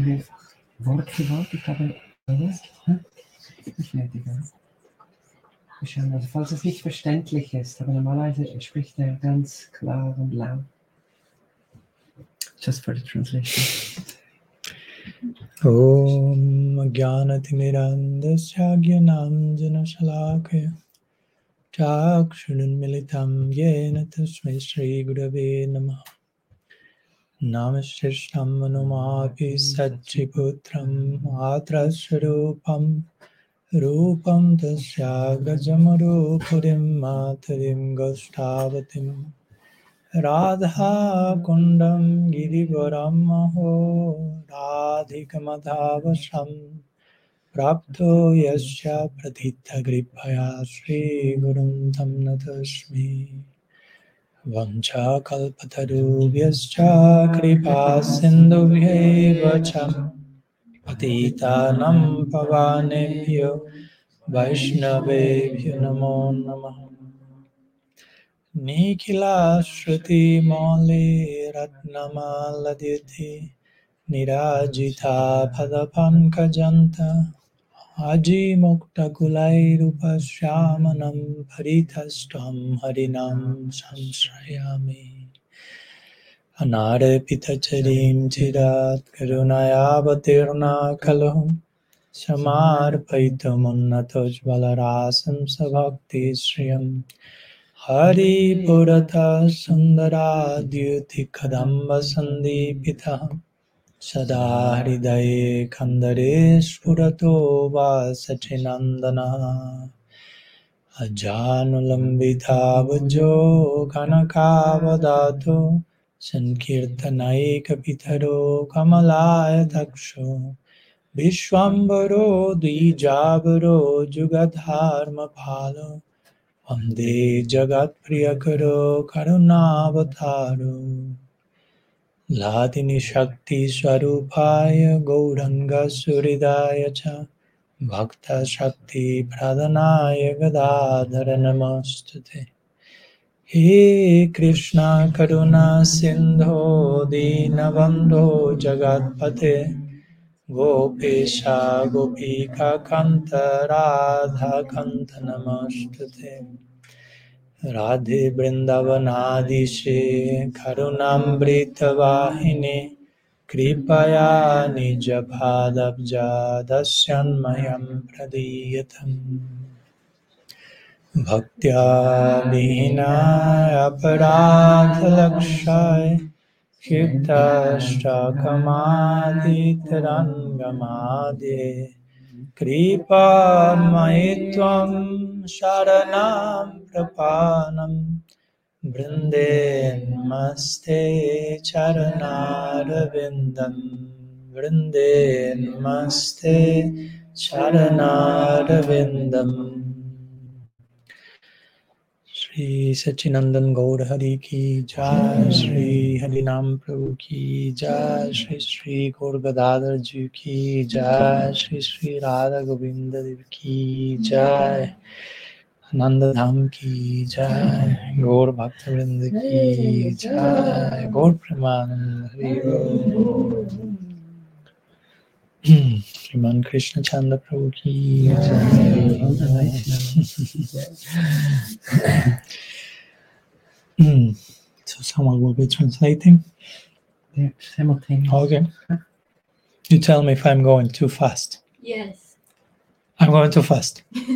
müssen wir Wort für Wort, ich habe alles hm? bestätigen. Wir schauen, also falls es nicht verständlich ist, aber normalerweise spricht er ganz klar und laut. Just for the translation. Om Gyanatimirandasya Gyanam Janashalakaya Chakshunun Militam Yena Tasmai Sri Gurave Namaha नामशिष्टं मनुमापि सच्चिपुत्रं मात्रस्वरूपं रूपं तस्यागजमरूपुरीं मातरिं गोष्ठावतीम् राधाकुण्डं गिरिवरं महो राधिकमधावशं। प्राप्तो यस्य प्रथितकृपया श्रीगुरुं तं वंशाकल्पतरुभ्यश्च कृपासिन्धुभ्यैव च पतितानं भवानेभ्यो वैष्णवेभ्यो नमो नमः। निखिलाश्रुतिमौलिरत्नमालदिति निराजिता फदपङ्कजन्त आजीमोक्तकुलैरुपश्यामनं भरितस्थं हरिनां संश्रयामि। अनारपितचरीं चिरात् करुणयावतीर्णाकलुं समार्पयितुमुन्नतोज्ज्वलरासं सभक्तिश्रियं। हरिपुरतः सुन्दराद्युतिकदम्बसन्दीपितः सदा हृदये खन्दरे स्फुरतो वासठिनन्दनः अजानुलम्बिताभुजो घनकावदातु सङ्कीर्तनैकपितरो कमलाय दक्षो विश्वम्बरो, द्विजाबरो, जुगधार्मपालो। वंदे जगत्प्रियकरो, करुणावतारो। लादिनिशक्तिस्वरूपाय गौरङ्गसुहृदाय च भक्तशक्तिप्रदनाय गदाधर नमस्तु ते हे कृष्ण करुणा सिन्धो दीनबन्धो जगत्पते गोपेशा गोपिकान्त राधाकान्त नमस्तुते राधे वृन्दावनादिशे करुणामृतवाहिने कृपया निजपादब्जादस्यन्मयं प्रदीयतम्। भक्त्या विहीनाय अपराधलक्षाय क्षिप्तष्टकमादितरङ्गमादे कृपामयि त्वं शरणं प्रपानं। वृन्दे नमस्ते चरणारविन्दं। वृन्दे नमस्ते चरणारविन्दम् श्री सच्चिनंदन गौर हरि की जय। श्री हरिनाम प्रभु की जय। श्री श्री गौर गदाधर जी की जय। श्री श्री राधा गोविंद देव की जय। आनंद धाम की जय गौर भक्त वृंद की जय गौर प्रेमानंद हरि बोल। श्रीमान कृष्ण चंद्र प्रभु की जय so someone will be translating. Yeah, simultaneous. Okay. You tell me if I'm going too fast. Yes. I'm going too fast. No.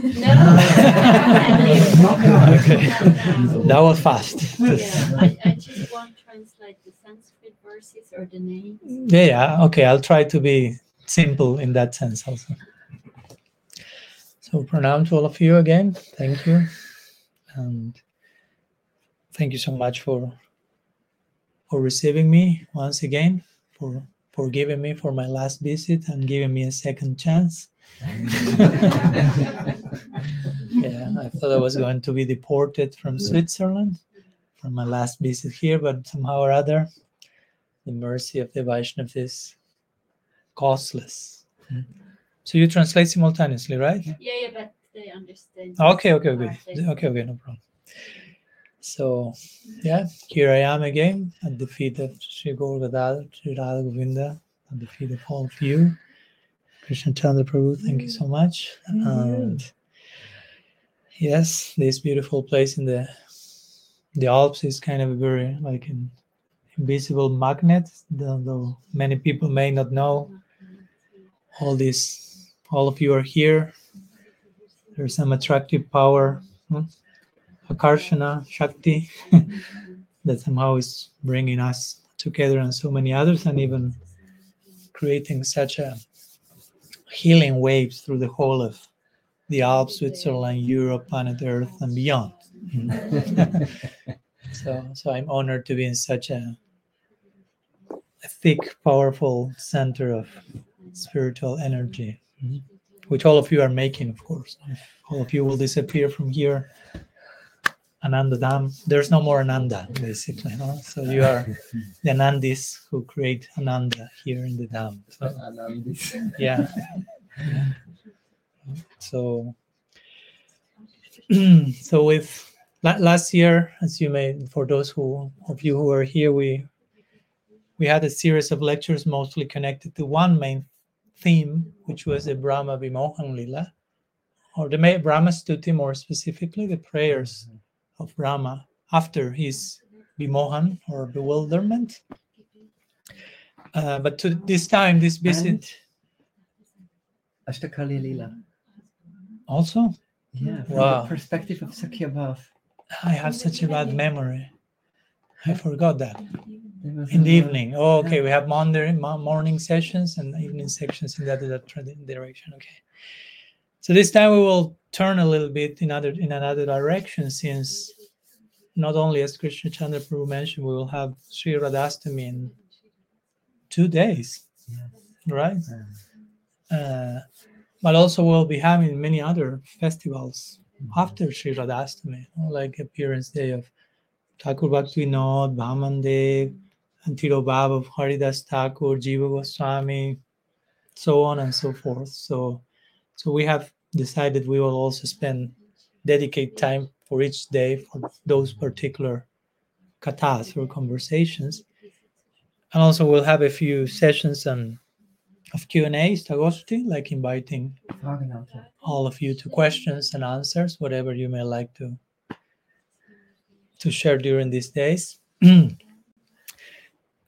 okay. That was fast. yeah, I, I just want to translate the Sanskrit verses or the names. Yeah, yeah. Okay, I'll try to be simple in that sense also. So pranam to all of you again. Thank you. And thank you so much for for receiving me once again, for forgiving me for my last visit and giving me a second chance. Yeah, I thought I was going to be deported from Switzerland from my last visit here, but somehow or other, the mercy of the Vaishnav is costless. Hmm. So you translate simultaneously, right? Yeah, yeah, but they understand. Okay, okay, okay. Okay, okay, no problem. So, yeah, here I am again at the feet of Sri Gaur Gadadhar, Sri Radha Govinda, at the feet of all of you. Krishna Chandra Prabhu, thank you so much. And yes, this beautiful place in the the Alps is kind of a very like an invisible magnet, though many people may not know. All this, all of you are here. There's some attractive power, hmm? Akarshana, Shakti, that somehow is bringing us together and so many others, and even creating such a healing waves through the whole of the Alps, Switzerland, Europe, planet Earth, and beyond. so, so I'm honored to be in such a, a thick, powerful center of spiritual energy, mm-hmm. which all of you are making, of course. If all of you will disappear from here. Ananda Dham, there's no more Ananda, basically. No? So you are the Anandis who create Ananda here in the Dham. So, yeah. yeah. So, so with last year, as you may, for those who of you who are here, we we had a series of lectures mostly connected to one main theme, which was the Brahma Vimohan Lila, or the Brahma Stuti more specifically, the prayers of Brahma after his Vimohan or bewilderment. Uh, but to this time, this visit. Ashtakali Lila. Also? Yeah, from Wow. the perspective of Sakya Bhav. I have such a bad memory. I forgot that. In the evening. Oh, okay. We have Monday, morning sessions and evening sections in that, that direction. Okay. So this time we will turn a little bit in other in another direction, since not only as Krishna Chandra Prabhu mentioned, we will have Sri Radhastami in two days, right? Uh, but also we'll be having many other festivals after Sri Radhastami, like appearance day of Thakur Bhakti Vinod, Vaman Dev, and of Haridas Thakur, Jiva Goswami, so on and so forth. So, so we have decided we will also spend dedicate time for each day for those particular kathas or conversations, and also we'll have a few sessions on of Q&A, Tagosti, like inviting all of you to questions and answers, whatever you may like to to share during these days.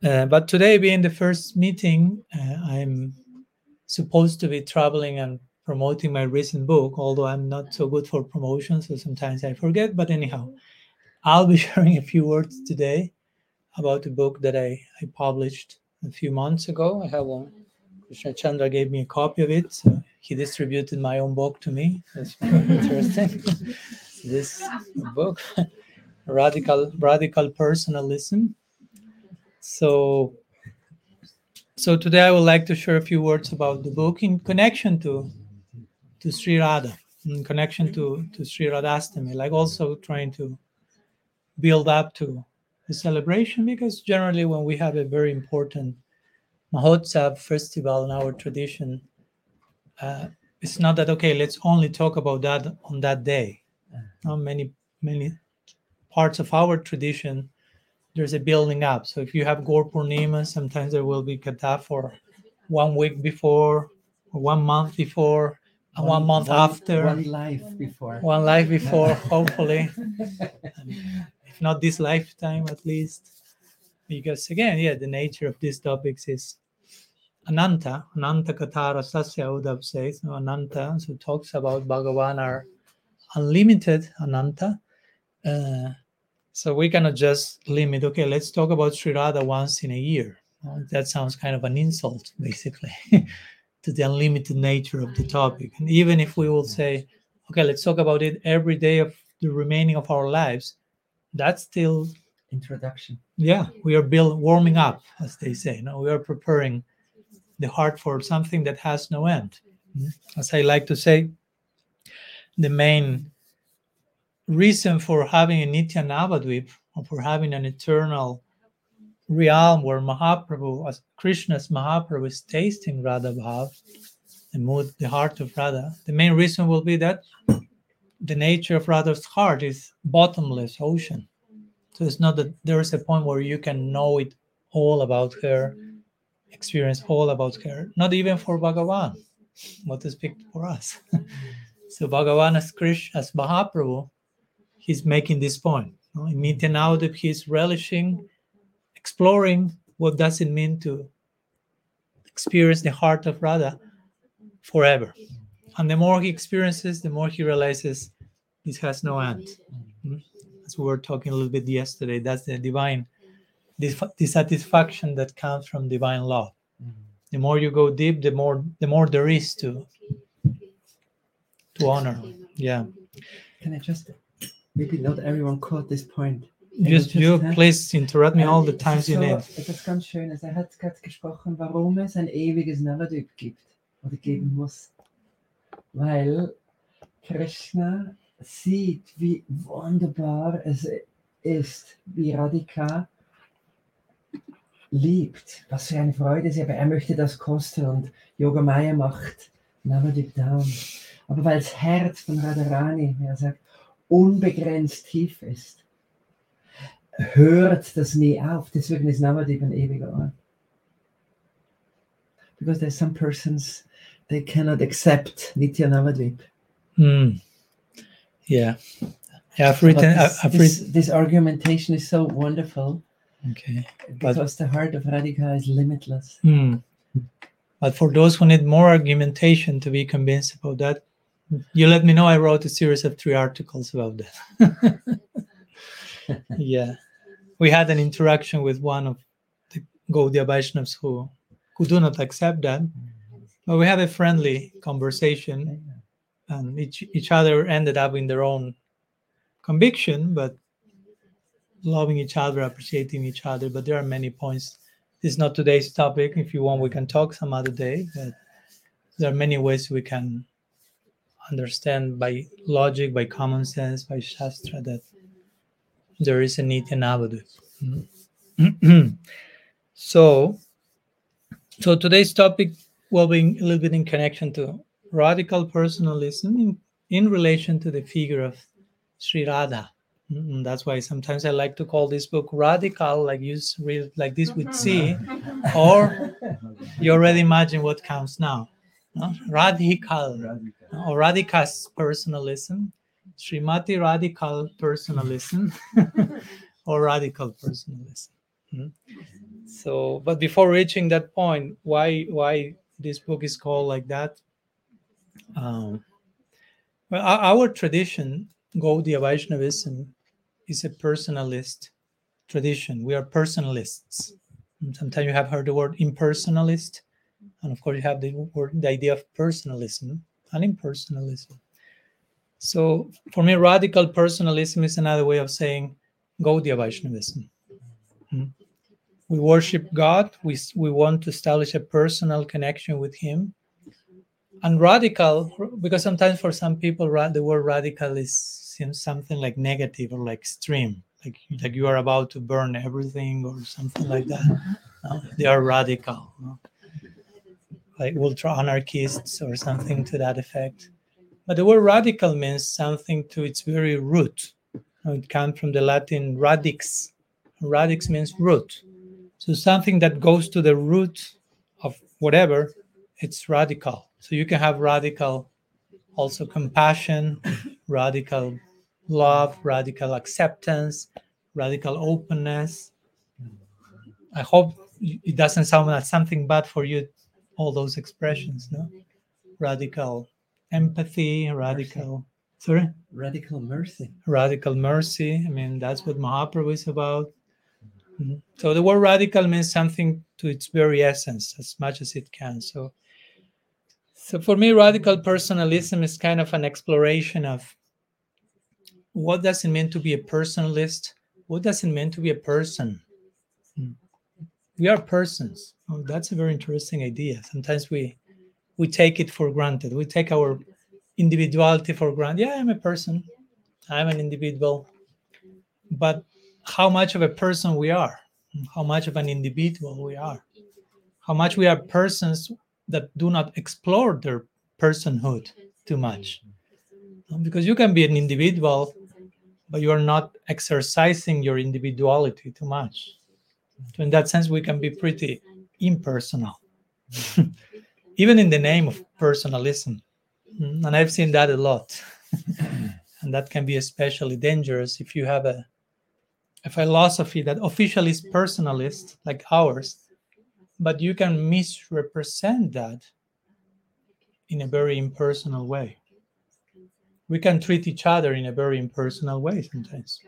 Uh, but today, being the first meeting, uh, I'm supposed to be traveling and promoting my recent book, although I'm not so good for promotion, so sometimes I forget. But anyhow, I'll be sharing a few words today about a book that I, I published a few months ago. I have one. Krishna Chandra gave me a copy of it, so he distributed my own book to me. That's interesting. this book, radical radical personalism. So, so today I would like to share a few words about the book in connection to to Sri Radha, in connection to to Sri Radhastami, like also trying to build up to the celebration because generally when we have a very important Mahotsav festival in our tradition, uh, it's not that okay. Let's only talk about that on that day. Not many many parts of our tradition. There's a building up. So if you have Gaur Purnima, sometimes there will be katha for one week before, or one month before, and one, month after, One life before. one life before, hopefully, if not this lifetime at least. Because again, yeah, the nature of these topics is Ananta, Ananta Katara Sasya Uddhav says, no, Ananta, so talks about Bhagavan are unlimited Ananta. Uh, so we cannot just limit, okay, let's talk about Sri Radha once in a year. That sounds kind of an insult, basically, to the unlimited nature of the topic. And even if we will say, okay, let's talk about it every day of the remaining of our lives, that's still Introduction. yeah we are build warming up as they say no we are preparing the heart for something that has no end Mm. as i like to say the main reason for having a nitya navadvip or for having an eternal realm where mahaprabhu as krishna's mahaprabhu is tasting radha bhav the mood the heart of radha the main reason will be that the nature of radha's heart is bottomless ocean so it's not that there is a point where you can know it all about her experience all about her, not even for Bhagavan, what to speak for us. so Bhagavan as Krishna, as Mahaprabhu, he's making this point. In Nitya Navadip, he's relishing, exploring what does it mean to experience the heart of Radha forever. And the more he experiences, the more he realizes this has no end. As we were talking a little bit yesterday, that's the divine dis- dissatisfaction that comes from divine love. The more you go deep, the more the more there is to to honor. Yeah. Can I just maybe not everyone caught this point. Just you please interrupt me all the es times ist you so need. Etwas ganz Schönes. Er hat gerade gesprochen, warum es ein ewiges Navadip gibt oder geben muss. Weil Krishna sieht, wie wunderbar es ist, wie Radhika liebt. Was für eine Freude sie, aber er möchte das kosten und Yoga Maya macht Navadip down. Aber weil das Herz von Radharani, wie er sagt, unbegrenzt tief ist, hört das nie auf. Deswegen ist Navadip ein ewiger Ort. Because there's some persons, they cannot accept Nitya Navadip. Hmm. Yeah. Yeah, I've written. This, I've this, written. this argumentation is so wonderful Okay. But- because the heart of Radhika is limitless. Hmm. But for those who need more argumentation to be convinced about that, you let me know. I wrote a series of three articles about that. yeah. We had an interaction with one of the Gaudiya Vaishnavas who, who do not accept that. But we had a friendly conversation and each, each other ended up in their own conviction, but loving each other, appreciating each other. But there are many points this is not today's topic. If you want, we can talk some other day. But there are many ways we can understand by logic, by common sense, by Shastra that there is a Nitya Navadvip. Mhm. so, so today's topic will be a little bit in connection to radical personalism in, in relation to the figure of Sri Radha. Mm, That's why sometimes I like to call this book radical, like you read like this with C, or you already imagine what comes now. no? Radical or Radhika's personalism, Srimati Radhikal personalism, or radical personalism. Mm. So, but before reaching that point, why why this book is called like that? Um, well, our, our tradition, Gaudiya Vaishnavism, is a personalist tradition. We are personalists. And Sometimes you have heard the word impersonalist, and of course you have the word, the idea of personalism and impersonalism. So for me, radical personalism is another way of saying Gaudiya Vaishnavism. Mm. We worship God. We we want to establish a personal connection with Him. And radical, because sometimes for some people, the word radical is seems something like negative or like extreme, like like you are about to burn everything or something like that. No, they are radical, no? like ultra anarchists or something to that effect. But the word radical means something to its very root. It comes from the Latin radix. Radix means root. So something that goes to the root of whatever, it's radical. So you can have radical also compassion, radical love, radical acceptance, radical openness. I hope it doesn't sound like something bad for you, all those expressions, no? Radical empathy, radical, sorry, Radical mercy. radical mercy. I mean, that's what Mahaprabhu is about. Mhm. So the word radical means something to its very essence, as much as it can. So, so for me, radical personalism is kind of an exploration of what does it mean to be a personalist? What does it mean to be a person? Mm. We are persons. Oh, that's a very interesting idea. Sometimes we we take it for granted. We take our individuality for granted. Yeah, I'm a person. I'm an individual. But how much of a person we are, how much of an individual we are, how much we are persons that do not explore their personhood too much. Because you can be an individual, but you are not exercising your individuality too much. So in that sense, we can be pretty impersonal, even in the name of personalism. Mm, And I've seen that a lot. and that can be especially dangerous if you have a, a philosophy that officially is personalist, like ours, but you can misrepresent that in a very impersonal way. We can treat each other in a very impersonal way sometimes,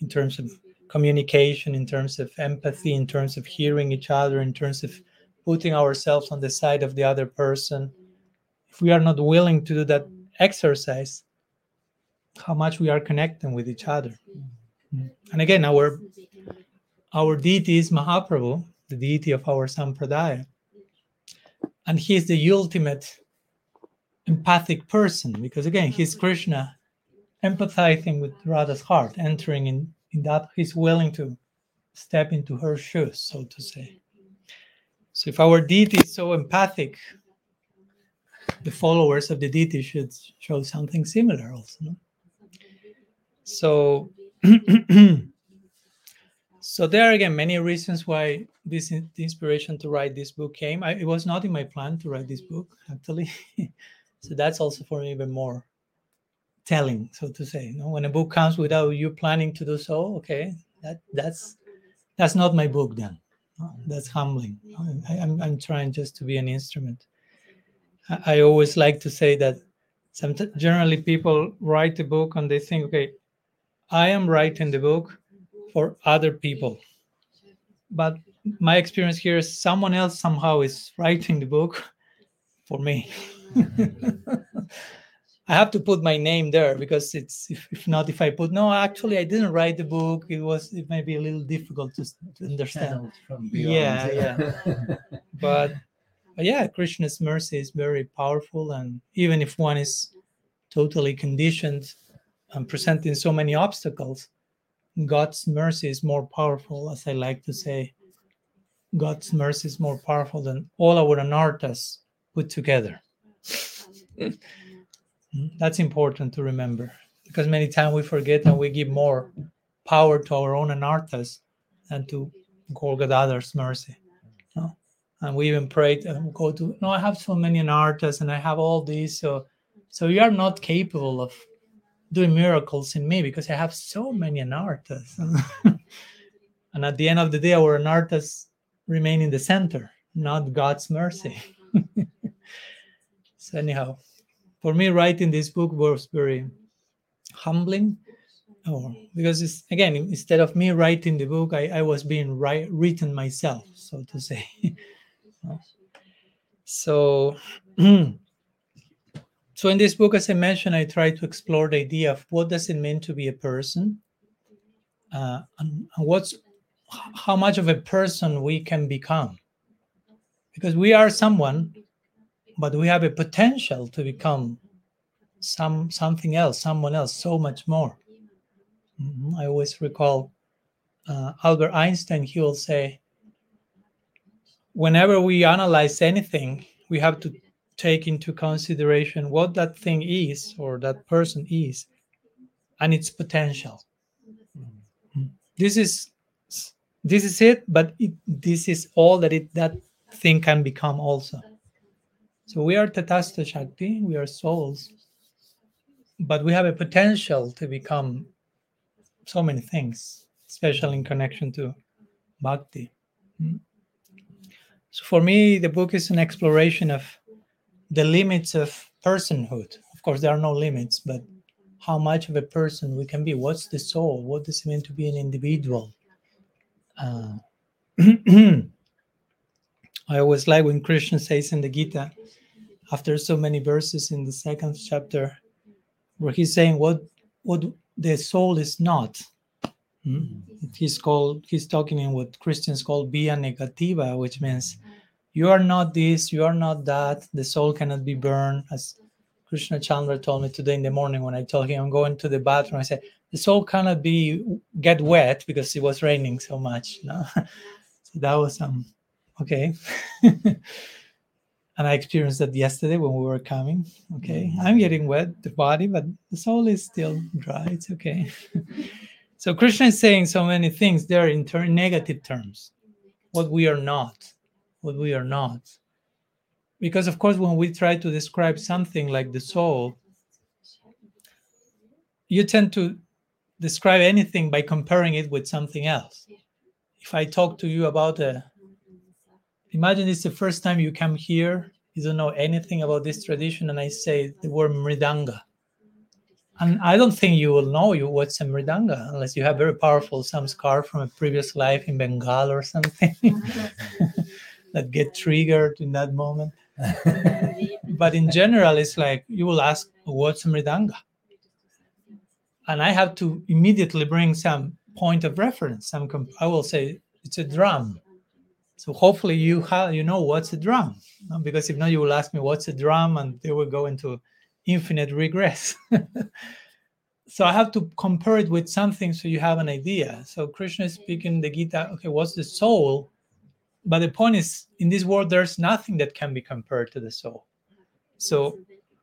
in terms of communication, in terms of empathy, in terms of hearing each other, in terms of putting ourselves on the side of the other person. If we are not willing to do that exercise, how much we are connecting with each other. And again, our our deity is Mahaprabhu, the deity of our Sampradaya. And he is the ultimate empathic person because again, he's Krishna empathizing with Radha's heart, entering in, in that he's willing to step into her shoes, so to say. So if our deity is so empathic, the followers of the deity should show something similar also. No? So so there are again many reasons why this the inspiration to write this book came. I, it was not in my plan to write this book actually, so that's also for me even more telling, so to say. You know, when a book comes without you planning to do so, okay, that that's that's not my book then. That's humbling. I, I'm I'm trying just to be an instrument. I, I always like to say that. Some generally people write a book and they think, okay, I am writing the book for other people. But my experience here is someone else somehow is writing the book for me. I have to put my name there because it's if, if not if I put no actually I didn't write the book. It was it may be a little difficult to, to understand. Yeah, beyond. but, but yeah Krishna's mercy is very powerful and even if one is totally conditioned and presenting so many obstacles God's mercy is more powerful as I like to say. God's mercy is more powerful than all our anarthas put together Mm-hmm. That's important to remember because many times we forget and we give more power to our own anarthas than to Gaur Gadadhar's mercy. No? And we even pray to um, go to, no, I have so many anarthas and I have all these. So, so you are not capable of doing miracles in me because I have so many anarthas. and at the end of the day, our anarthas remain in the center, not God's mercy. so, anyhow, for me writing this book was very humbling. Oh, because it's again instead of me writing the book i, I was being write, written myself so to say. So so in this book as i mentioned i try to explore the idea of what does it mean to be a person uh, and what's how much of a person we can become. Because we are someone but we have a potential to become some something else someone else so much more Mhm. i always recall uh, albert einstein he will say whenever we analyze anything we have to take into consideration what that thing is or that person is and its potential Mm. this is this is it but it, this is all that it that thing can become also so we are Tatastha Shakti, we are souls, but we have a potential to become so many things, especially in connection to bhakti. Mm. So for me, the book is an exploration of the limits of personhood. Of course, there are no limits, but how much of a person we can be. What's the soul? What does it mean to be an individual? Uh, I always like when Krishna says in the Gita, after so many verses in the second chapter, where he's saying what what the soul is not. Hmm? He's called he's talking in what Christians call via negativa, which means you are not this, you are not that. The soul cannot be burned, as Krishna Chandra told me today in the morning when I told him I'm going to the bathroom. I said the soul cannot be get wet because it was raining so much. No? so that was um okay. and I experienced that yesterday when we were coming. Okay, mm-hmm. I'm getting wet, the body, but the soul is still dry. It's okay. so Krishna is saying so many things there in ter- negative terms, what we are not, what we are not. Because, of course, when we try to describe something like the soul, you tend to describe anything by comparing it with something else. If I talk to you about a, imagine it's the first time you come here, you don't know anything about this tradition, and I say the word mridanga. And I don't think you will know you what's a mridanga unless you have very powerful samskar from a previous life in Bengal or something that get triggered in that moment. but in general, it's like you will ask, "What's a mridanga?" and I have to immediately bring some point of reference. Some comp- I will say it's a drum. So hopefully you have you know what's a drum, because if not, you will ask me what's a drum, and they will go into infinite regress. so I have to compare it with something so you have an idea. So Krishna is mm-hmm. speaking the Gita. Okay, what's the soul? But the point is, in this world, there's nothing that can be compared to the soul. So,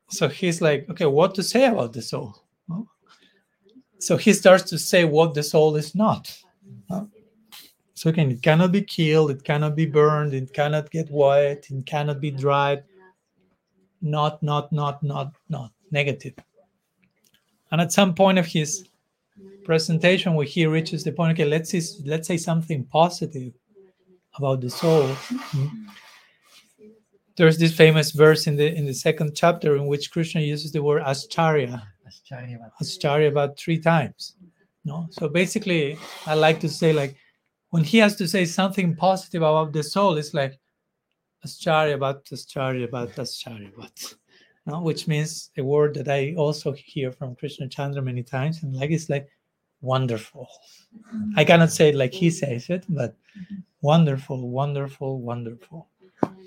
so he's like, okay, what to say about the soul? So he starts to say what the soul is not. So again, it cannot be killed, it cannot be burned, it cannot get wet, it cannot be dried. Not, not, not, not, not negative. And at some point of his presentation, where he reaches the point, okay, let's say, let's say something positive about the soul. Hmm. There's this famous verse in the in the second chapter in which Krishna uses the word ascharya, Ascharyabat three times. No, so basically, I like to say like when he has to say something positive about the soul, it's like Ascharyabat Ascharya about Ascharyabat. No, which means a word that I also hear from Krishna Chandra many times, and like it's like wonderful. Mm-hmm. I cannot say it like he mm-hmm. says it, but mm-hmm. wonderful, wonderful, wonderful.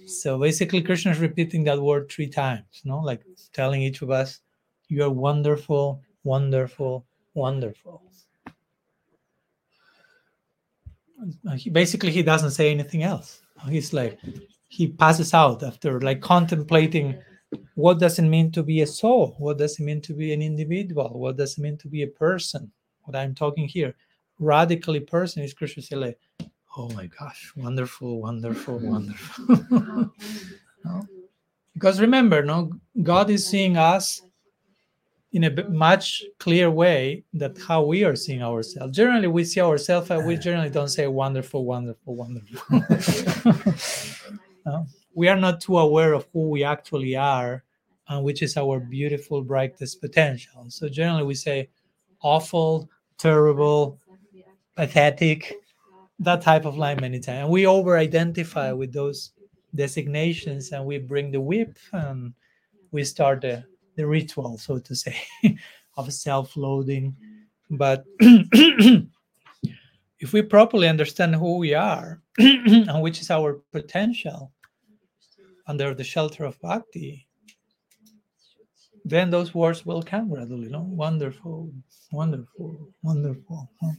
So basically, Krishna is repeating that word three times, no, like telling each of us you are wonderful, wonderful, wonderful. He, basically, he doesn't say anything else. He's like, he passes out after like contemplating what does it mean to be a soul? What does it mean to be an individual? What does it mean to be a person? What I'm talking here, radically person is Krishna like, oh my gosh, wonderful, wonderful, wonderful. no? Because remember, no, God is seeing us in a much clear way that how we are seeing ourselves. Generally, we see ourselves and we generally don't say wonderful, wonderful, wonderful. no? Uh, we are not too aware of who we actually are and which is our beautiful, brightest potential. So generally, we say awful, terrible, pathetic, that type of line many times. And we over identify mm-hmm. with those designations and we bring the whip and we start the the ritual, so to say, of self-loathing. Mm. But if we properly understand who we are and which is our potential under the shelter of bhakti, then those words will come gradually. No? Wonderful, wonderful, wonderful. Mm.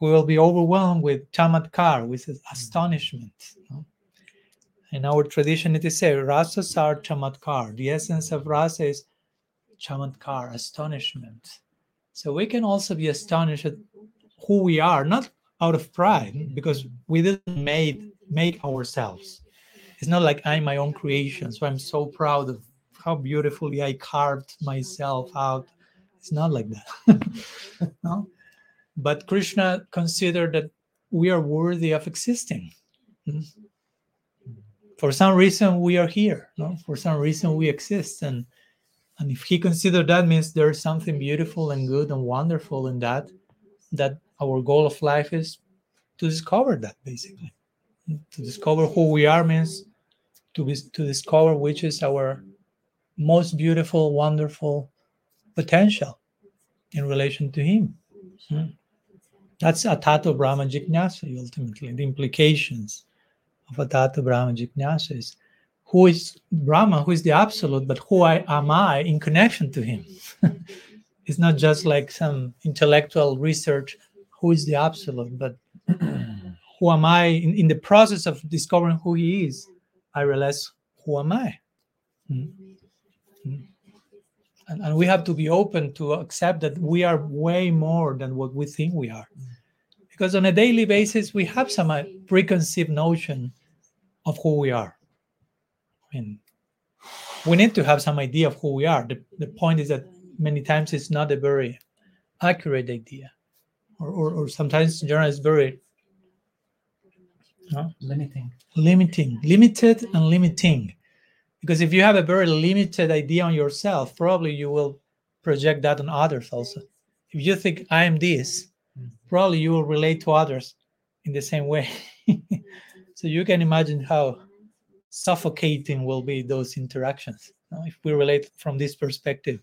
We will be overwhelmed with chamatkar, which is astonishment. No? In our tradition it is said rasas are chamatkar. The essence of rasa is chamatkar astonishment. So we can also be astonished at who we are not out of pride because we didn't made make ourselves. It's not like i'm my own creation so i'm so proud of how beautifully i carved myself out. It's not like that no? But krishna considered that we are worthy of existing hmm? For some reason we are here no? For some reason we exist. And and if he considered that means there's something beautiful and good and wonderful in that that our goal of life is to discover that basically. To discover who we are means to be, to discover which is our most beautiful wonderful potential in relation to him. Hmm. that's atato brahma jignasa ultimately the implications of Atata Brahma Jignasa is who is Brahma, who is the absolute, but who I, am I in connection to him? it's not just like some intellectual research, who is the absolute, but who am I in, in, the process of discovering who he is? I realize who am I? Mm-hmm. And, and we have to be open to accept that we are way more than what we think we are because on a daily basis we have some uh, preconceived notion of who we are. I mean, we need to have some idea of who we are. The, the point is that many times it's not a very accurate idea, or, or, or sometimes in general it's very uh, Limiting. limiting, limited and limiting. Because if you have a very limited idea on yourself, probably you will project that on others also. If you think I am this, probably you will relate to others in the same way. so you can imagine how suffocating will be those interactions you if we relate from this perspective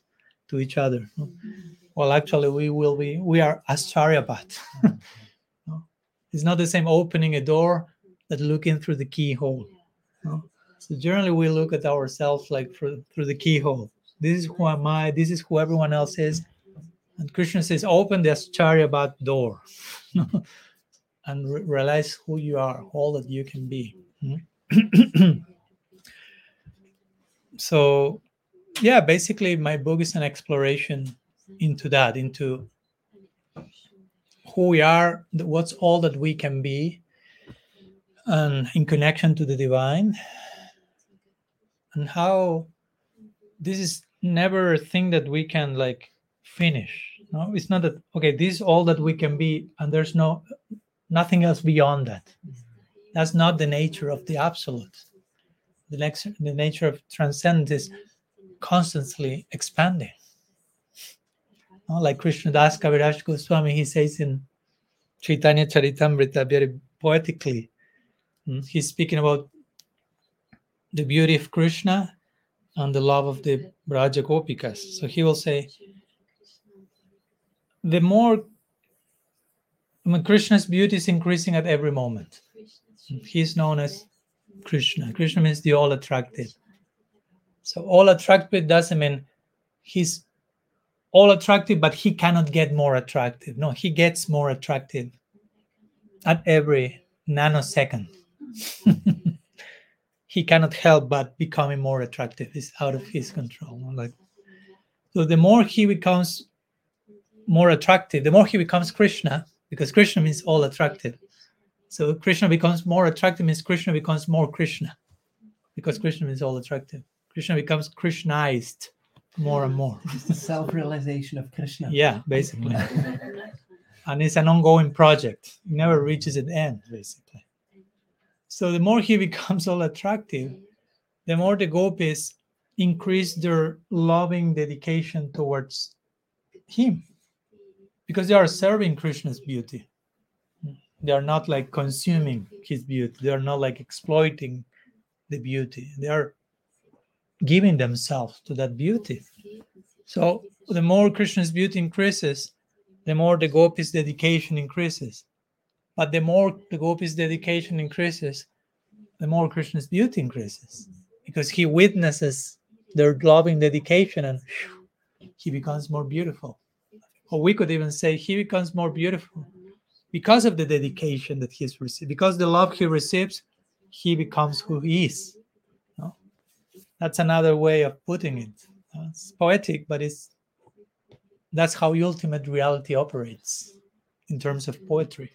to each other. you. Well, actually, we will be, we are Ascharyabat. No? It's not the same opening a door that looking through the keyhole. So generally, we look at ourselves like through, through the keyhole. This is who am I, this is who everyone else is. And Krishna says, open the Ascharyabat door and re- realize who you are, all that you can be. Hmm? so, yeah, basically, my book is an exploration into that, into who we are, what's all that we can be, and in connection to the divine, and how this is never a thing that we can like finish. No, it's not that okay. This is all that we can be, and there's no nothing else beyond that. That's not the nature of the absolute. The next, the nature of transcendence is constantly expanding. No, like Krishna Das Kaviraj Goswami, he says in Chaitanya Charitamrita very poetically, mm, he's speaking about the beauty of Krishna and the love of the Braja Gopikas. So he will say, the more I mean, Krishna's beauty is increasing at every moment. He's known as Krishna. Krishna means the all attractive. So all attractive doesn't mean he's all attractive, but he cannot get more attractive. No, he gets more attractive at every nanosecond. he cannot help but becoming more attractive. It's out of his control. Like so, the more he becomes more attractive, the more he becomes Krishna, because Krishna means all attractive. So Krishna becomes more attractive means Krishna becomes more Krishna, because Krishna means all attractive. Krishna becomes Krishnized more and more. It's the self-realization of Krishna. Yeah, basically. and it's an ongoing project. It never reaches an end, basically. So the more he becomes all attractive, the more the gopis increase their loving dedication towards him because they are serving Krishna's beauty. They are not like consuming his beauty. They are not like exploiting the beauty. They are giving themselves to that beauty. So the more Krishna's beauty increases, the more the gopis' dedication increases. But the more the gopis' dedication increases, the more Krishna's beauty increases. Because he witnesses their loving dedication and he becomes more beautiful. Or we could even say he becomes more beautiful because of the dedication that he's received, because the love he receives, he becomes who he is. No? That's another way of putting it. It's poetic, but it's that's how ultimate reality operates in terms of poetry.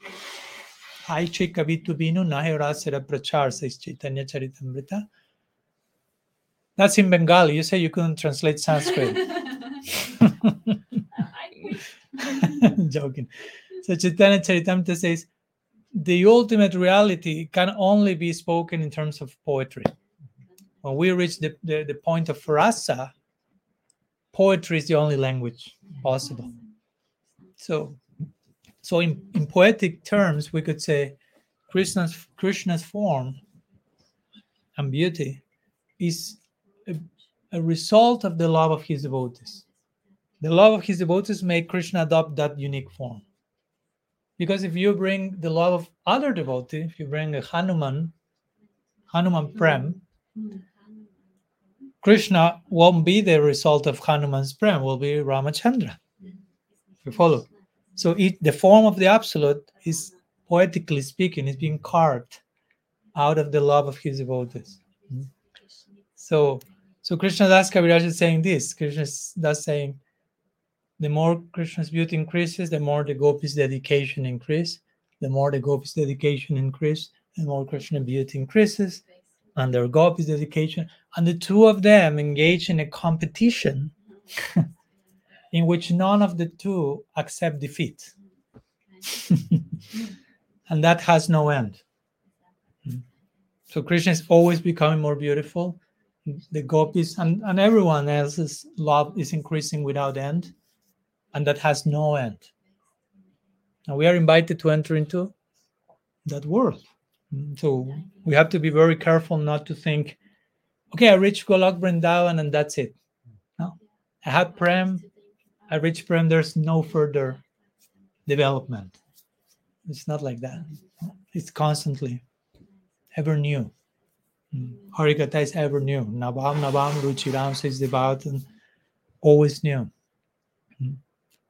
Says Chaitanya Charitamrita. That's in Bengali. You say you couldn't translate Sanskrit. Joking. So Chaitanya Charitamrita says the ultimate reality can only be spoken in terms of poetry. When we reach the, the, the point of rasa, poetry is the only language possible. So, so in, in poetic terms, we could say Krishna's Krishna's form and beauty is a, a result of the love of his devotees. The love of his devotees make Krishna adopt that unique form. Because if you bring the love of other devotee, if you bring a Hanuman, Hanuman Prem, Krishna won't be the result of Hanuman's Prem, will be Ramachandra. You follow? So it, the form of the absolute is poetically speaking, is being carved out of the love of his devotees. Mm. So so Krishna Das Kaviraj is saying this. Krishna is thus saying the more Krishna's beauty increases, the more the gopis' dedication increase. The more the gopis' dedication increase, the more Krishna beauty increases. and their gopis dedication, and the two of them engage in a competition in which none of the two accept defeat. and that has no end. So Krishna is always becoming more beautiful. The gopis and, and everyone else's love is increasing without end, and that has no end. And we are invited to enter into that world. So we have to be very careful not to think, okay, I reached Golok and that's it. No, I had Prem, I reached Prem, there's no further development. It's not like that. It's constantly ever new. Harikatha is ever new. Nabam, Nabam, Ruchiram says about and always new.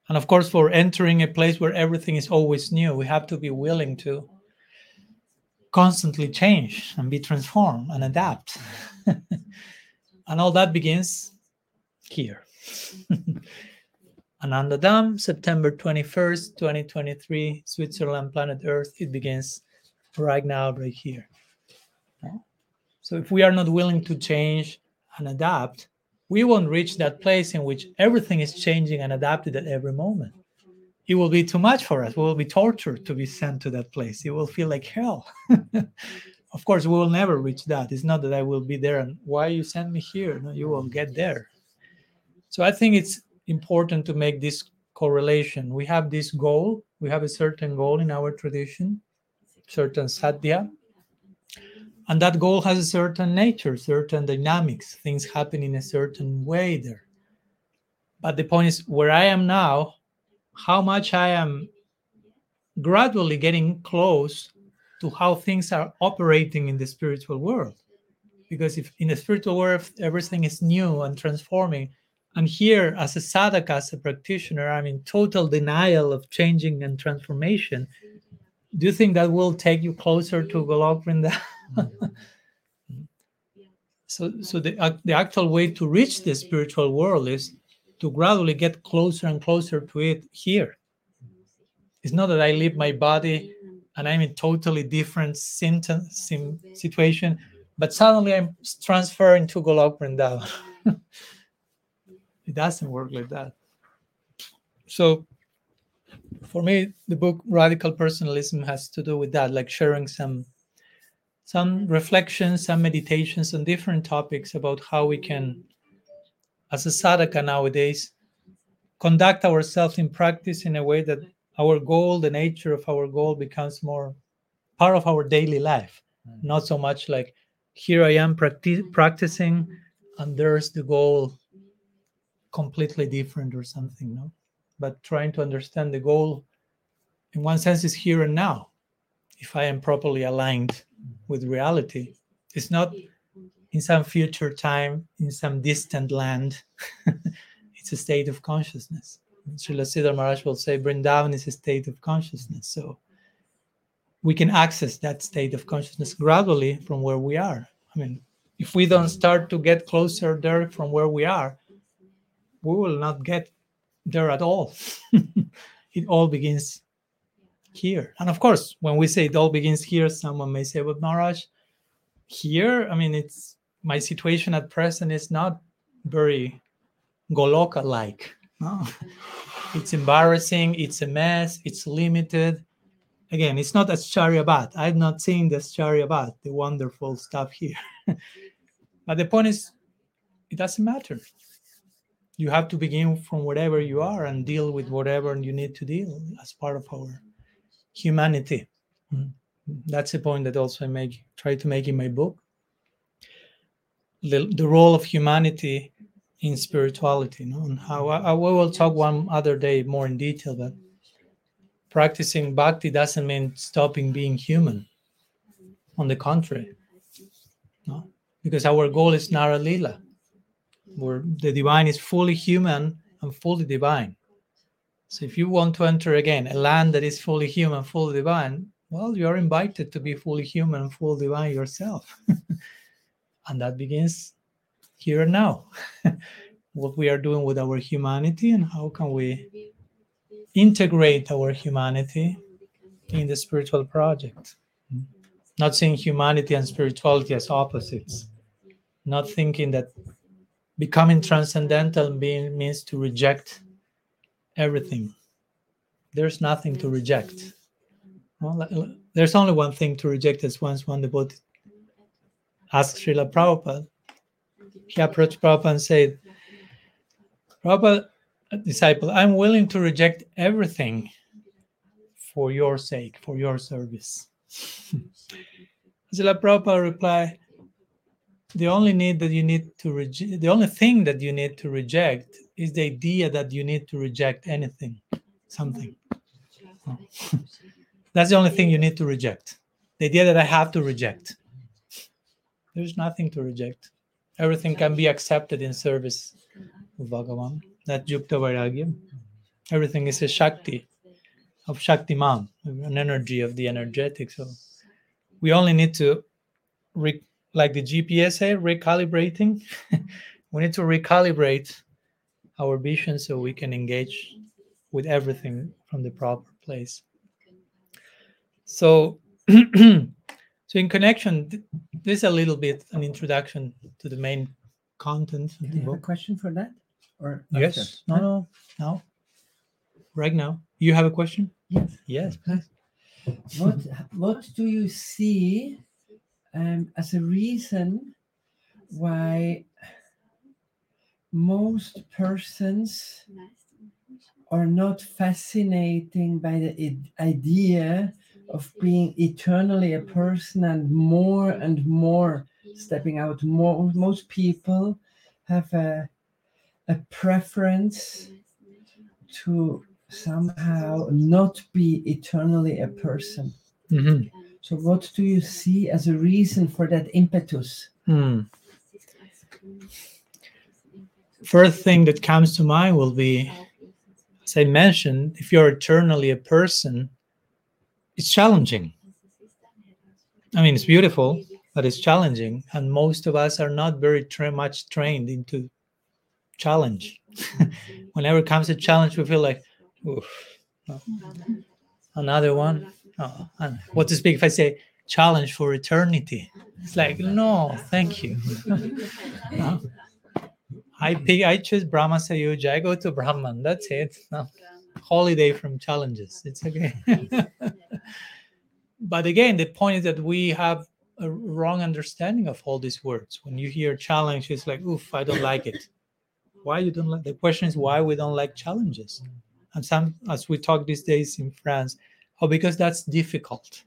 And of course, for entering a place where everything is always new, we have to be willing to constantly change and be transformed and adapt. and all that begins here. Ananda Dham, September 21st, 2023, Switzerland, planet Earth. It begins right now, right here. So if we are not willing to change and adapt, we won't reach that place in which everything is changing and adapted at every moment. It will be too much for us. We will be tortured to be sent to that place. It will feel like hell. of course, we will never reach that. It's not that I will be there and why you send me here. No, you will get there. So I think it's important to make this correlation. We have this goal, we have a certain goal in our tradition, certain sadhya, and that goal has a certain nature, certain dynamics, things happen in a certain way there. But the point is, where I am now, how much I am gradually getting close to how things are operating in the spiritual world. Because if in the spiritual world everything is new and transforming, and here as a sadhaka, as a practitioner, I'm in total denial of changing and transformation. Do you think that will take you closer to Golok Vrindavan? so so the, the actual way to reach the spiritual world is to gradually get closer and closer to it here. It's not that i leave my body and i'm in totally different symptom, sim, situation but suddenly i'm transferring to golok vrindavan it doesn't work like that. So for me the book radical personalism has to do with that like sharing some some reflections, some meditations on different topics about how we can, as a sadhaka nowadays, conduct ourselves in practice in a way that our goal, the nature of our goal, becomes more part of our daily life. Mm. Not so much like, here I am practi- practicing, and there's the goal completely different or something, no? But trying to understand the goal, in one sense, is here and now. If I am properly aligned with reality. It's not in some future time, in some distant land. it's a state of consciousness. Srila Sridhar Maharaj will say Vrindavan is a state of consciousness. So we can access that state of consciousness gradually from where we are. I mean, if we don't start to get closer there from where we are, we will not get there at all. it all begins here. And of course, when we say it all begins here, someone may say, but Maharaj, here, I mean, it's my situation at present is not very Goloka like. No? it's embarrassing, it's a mess, it's limited. Again, it's not Ascharyavat. I've not seen the Ascharyavat, the wonderful stuff here. but the point is, it doesn't matter. You have to begin from wherever you are and deal with whatever you need to deal as part of our humanity. Mm. That's a point that also I make try to make in my book. The, the role of humanity in spirituality, you know, and how I, I will talk one other day more in detail. But practicing bhakti doesn't mean stopping being human. On the contrary, no? because our goal is Nara Lila, where the divine is fully human and fully divine. So if you want to enter again a land that is fully human, fully divine, well, you are invited to be fully human fully divine yourself. and that begins here and now. what we are doing with our humanity and how can we integrate our humanity in the spiritual project. not seeing humanity and spirituality as opposites, not thinking that becoming transcendental being means to reject everything. There's nothing to reject. Well, there's only one thing to reject, as once one devotee asked Srila Prabhupada. He approached Prabhupada and said, Prabhupada, uh, disciple, I'm willing to reject everything for your sake, for your service. Srila Prabhupada replied, the only need that you need to reject, the only thing that you need to reject is the idea that you need to reject anything, something. Oh. That's the only thing you need to reject. The idea that I have to reject. There's nothing to reject. Everything can be accepted in service of Bhagavan. That Yukta Vairagya. Everything is a Shakti of Shaktiman, an energy of the energetic. So we only need to, re- like the GPS say, eh, recalibrating. we need to recalibrate our vision so we can engage with everything from the proper place. So, so in connection, th- this is a little bit an introduction to the main content of Do the you have a book. question for that? Or Yes. No, no, no. Right now. You have a question? Yes. Yes, please. What What do you see um, as a reason why most persons are not fascinating by the idea of being eternally a person and more and more stepping out more most people have a a preference to somehow not be eternally a person Mhm. So what do you see as a reason for that impetus Hmm. First thing that comes to mind will be, as I mentioned, if you're eternally a person, it's challenging. I mean, it's beautiful, but it's challenging, and most of us are not very tra- much trained into challenge. Whenever it comes to challenge, we feel like, no. another one. Oh, and what to speak if I say challenge for eternity? It's like, no, thank you. No. I pick, I choose Brahma Sayujya. I go to Brahman. That's it. No, holiday from challenges. It's okay. but again, the point is that we have a wrong understanding of all these words. When you hear challenge, it's like, oof, I don't like it. Why you don't like? The question is why we don't like challenges. And some, as we talk these days in France, oh, because that's difficult.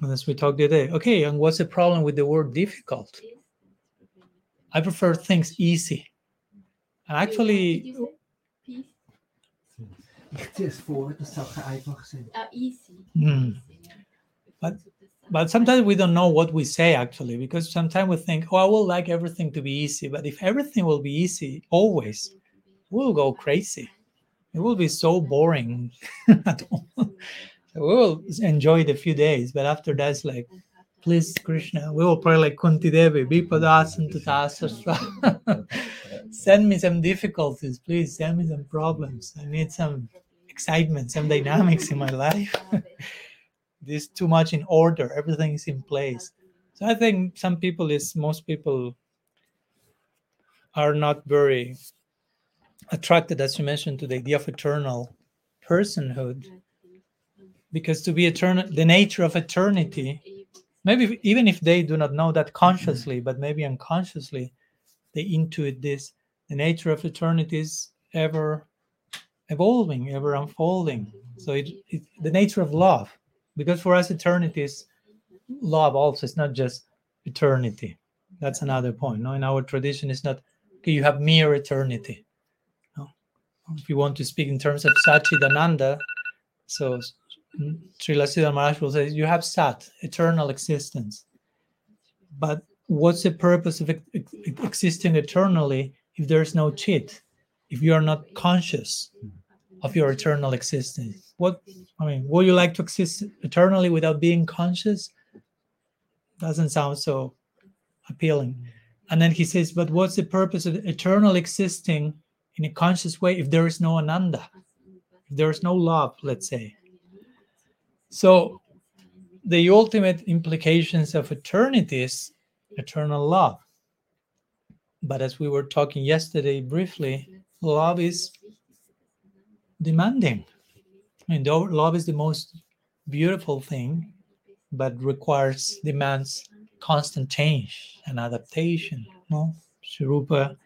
And as we talk today, okay, and what's the problem with the word difficult? I prefer things easy. And actually, ich ziehe es vor dass Sachen einfach Ah, easy. Hmm. But- but sometimes we don't know what we say actually, because sometimes we think, oh, I will like everything to be easy. But if everything will be easy always, we'll go crazy. It will be so boring. at all. We will enjoy the few days, but after that, it's like, please, Krishna, we will pray like Kunti Devi, Vipadas and Send me some difficulties, please. Send me some problems. I need some excitement, some dynamics in my life. this is too much in order. Everything is in place. So I think some people is most people are not very attracted, as you mentioned, to the idea of eternal personhood. Because to be eternal, the nature of eternity, maybe even if they do not know that consciously, but maybe unconsciously, they intuit this. The nature of eternity is ever evolving, ever unfolding. So it, it the nature of love, because for us eternity is love also. It's not just eternity. That's another point. No, in our tradition, it's not okay. You have mere eternity. No, if you want to speak in terms of Sachidananda, so Srila Sridhar Maharaj will say you have Sat, eternal existence. But what's the purpose of ex- ex- existing eternally if there's no chit? If you are not conscious of your eternal existence, what I mean, would you like to exist eternally without being conscious? Doesn't sound so appealing. And then he says, but what's the purpose of eternal existing in a conscious way if there is no ananda, if there is no love, let's say? So the ultimate implications of eternity is eternal love. But as we were talking yesterday briefly, love is demanding. I mean, love is the most beautiful thing, but requires, demands constant change and adaptation. No? Sri Rupa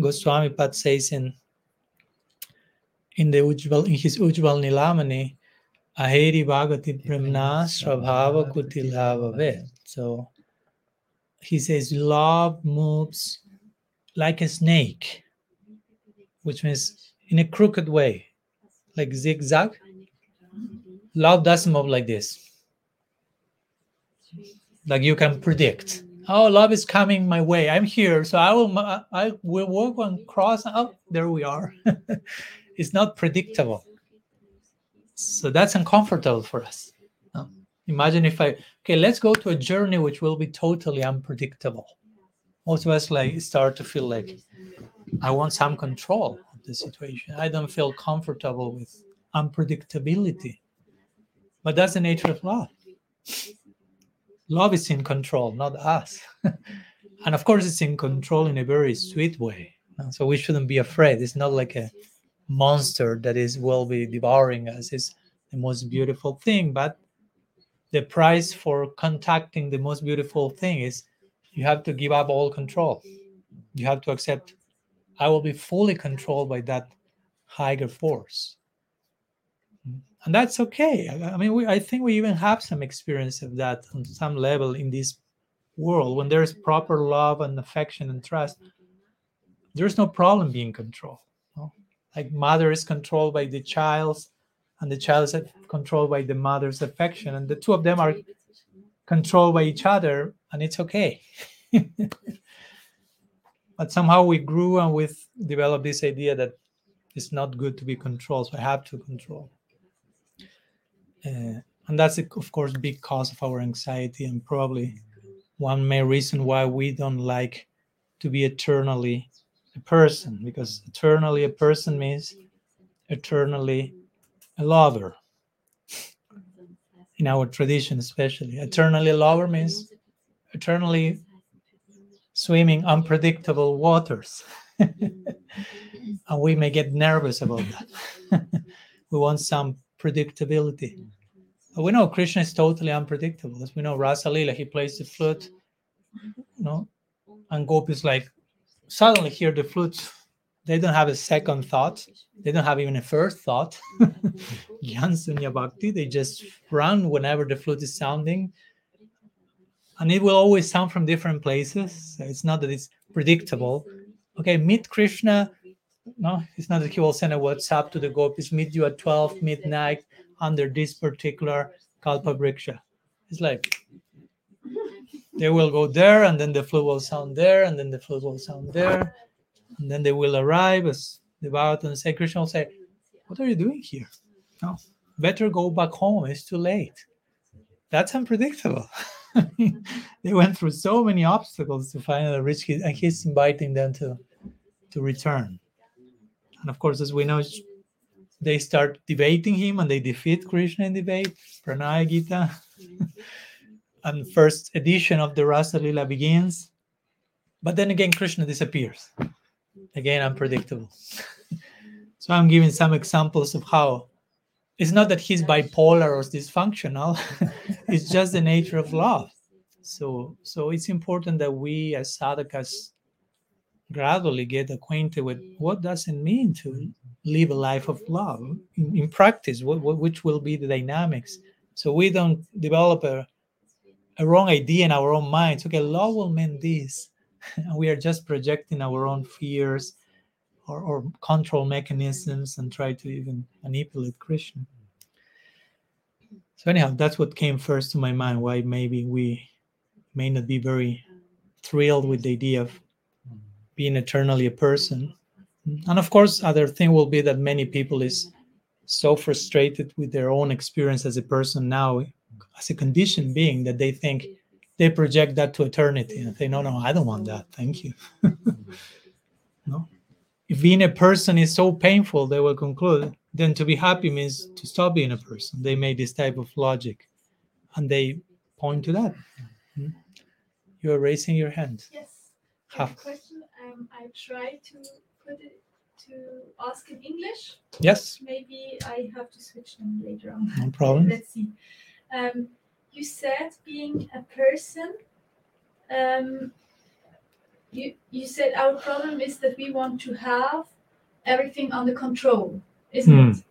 Goswami Pad says in in the in his Ujjval Nilamani, Aheri Bhagati Premna Sravhava Kutilava So he says love moves like a snake, which means in a crooked way, like zigzag. Love doesn't move like this. Like you can predict. Oh, love is coming my way. I'm here, so I will. I will walk on cross. Oh, there we are. it's not predictable. So that's uncomfortable for us. Imagine if I okay, let's go to a journey which will be totally unpredictable. Most of us like start to feel like I want some control of the situation. I don't feel comfortable with unpredictability. But that's the nature of love. Love is in control, not us. and of course, it's in control in a very sweet way. So we shouldn't be afraid. It's not like a monster that is will be devouring us. is the most beautiful thing. But the price for contacting the most beautiful thing is you have to give up all control. You have to accept, I will be fully controlled by that higher force. And that's okay. I mean, we, I think we even have some experience of that on some level in this world. When there's proper love and affection and trust, there's no problem being controlled. Like mother is controlled by the child, and the child is controlled by the mother's affection, and the two of them are controlled by each other, and it's okay. but somehow we grew and we developed this idea that it's not good to be controlled, so I have to control. Uh, and that's, of course, big cause of our anxiety and probably one main reason why we don't like to be eternally a person, because eternally a person means eternally a lover. In our tradition, especially, eternally a lover means eternally swimming unpredictable waters. and we may get nervous about that. we want some predictability. But we know Krishna is totally unpredictable. As we know, Rasa Lila, he plays the flute, you know, and gopis like suddenly hear the flute. They don't have a second thought. They don't have even a first thought. Gyan Bhakti, they just run whenever the flute is sounding. And it will always sound from different places. So it's not that it's predictable. Okay, meet Krishna. No, it's not that he will send a WhatsApp to the gopis, meet you at 12 midnight under this particular kalpa vriksha. It's like they will go there, and then the flute will sound there, and then the flute will sound there, and then they will arrive as the Bhagavatam say, Krishna will say, What are you doing here? No, better go back home, it's too late. That's unpredictable. they went through so many obstacles to finally reach his, and he's inviting them to, to return. And of course, as we know, they start debating him and they defeat Krishna in debate. Pranaya Gita. and first edition of the Rasa Lila begins. But then again, Krishna disappears. Again, unpredictable. so I'm giving some examples of how it's not that he's bipolar or dysfunctional, it's just the nature of love. So so it's important that we as sadhakas gradually get acquainted with what does it mean to live a life of love in, in practice what, what, which will be the dynamics so we don't develop a, a wrong idea in our own minds. Okay law will mean this. We are just projecting our own fears or, or control mechanisms and try to even manipulate krishna. So anyhow that's what came first to my mind why maybe we may not be very thrilled with the idea of being eternally a person. And of course, other thing will be that many people is so frustrated with their own experience as a person now, as a conditioned being, that they think they project that to eternity and say, no, no, I don't want that. Thank you. no. If being a person is so painful, they will conclude, then to be happy means to stop being a person. They made this type of logic. and they point to that. Hmm? You are raising your hand. Yes. I have Have- a question. Um, I try to put it to ask in English. Yes, Maybe I have to switch them later on. no problem. Let's see. Um, you said being a person. Um, you you said our problem is that we want to have everything under control, isn't Hmm. it?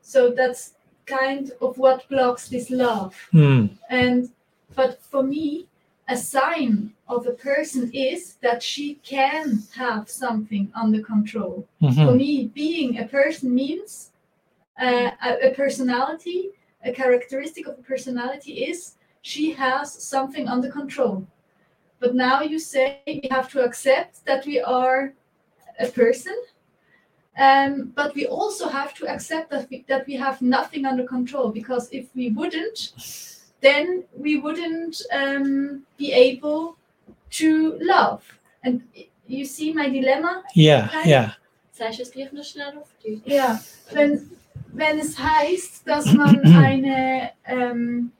So that's kind of what blocks this love. Hmm. And but for me, a sign of a person is that she can have something under control. Mhm. For me, being a person means uh, a, a personality. A characteristic of a personality is she has something under control. But now you say we have to accept that we are a person. Um, but we also have to accept that we, that we have nothing under control because if we wouldn't, then we wouldn't um, be able to love. And you see my dilemma? Yeah, yeah. Sagst du es gleich noch schnell auf Deutsch? Ja, wenn, es heißt, dass man eine ähm,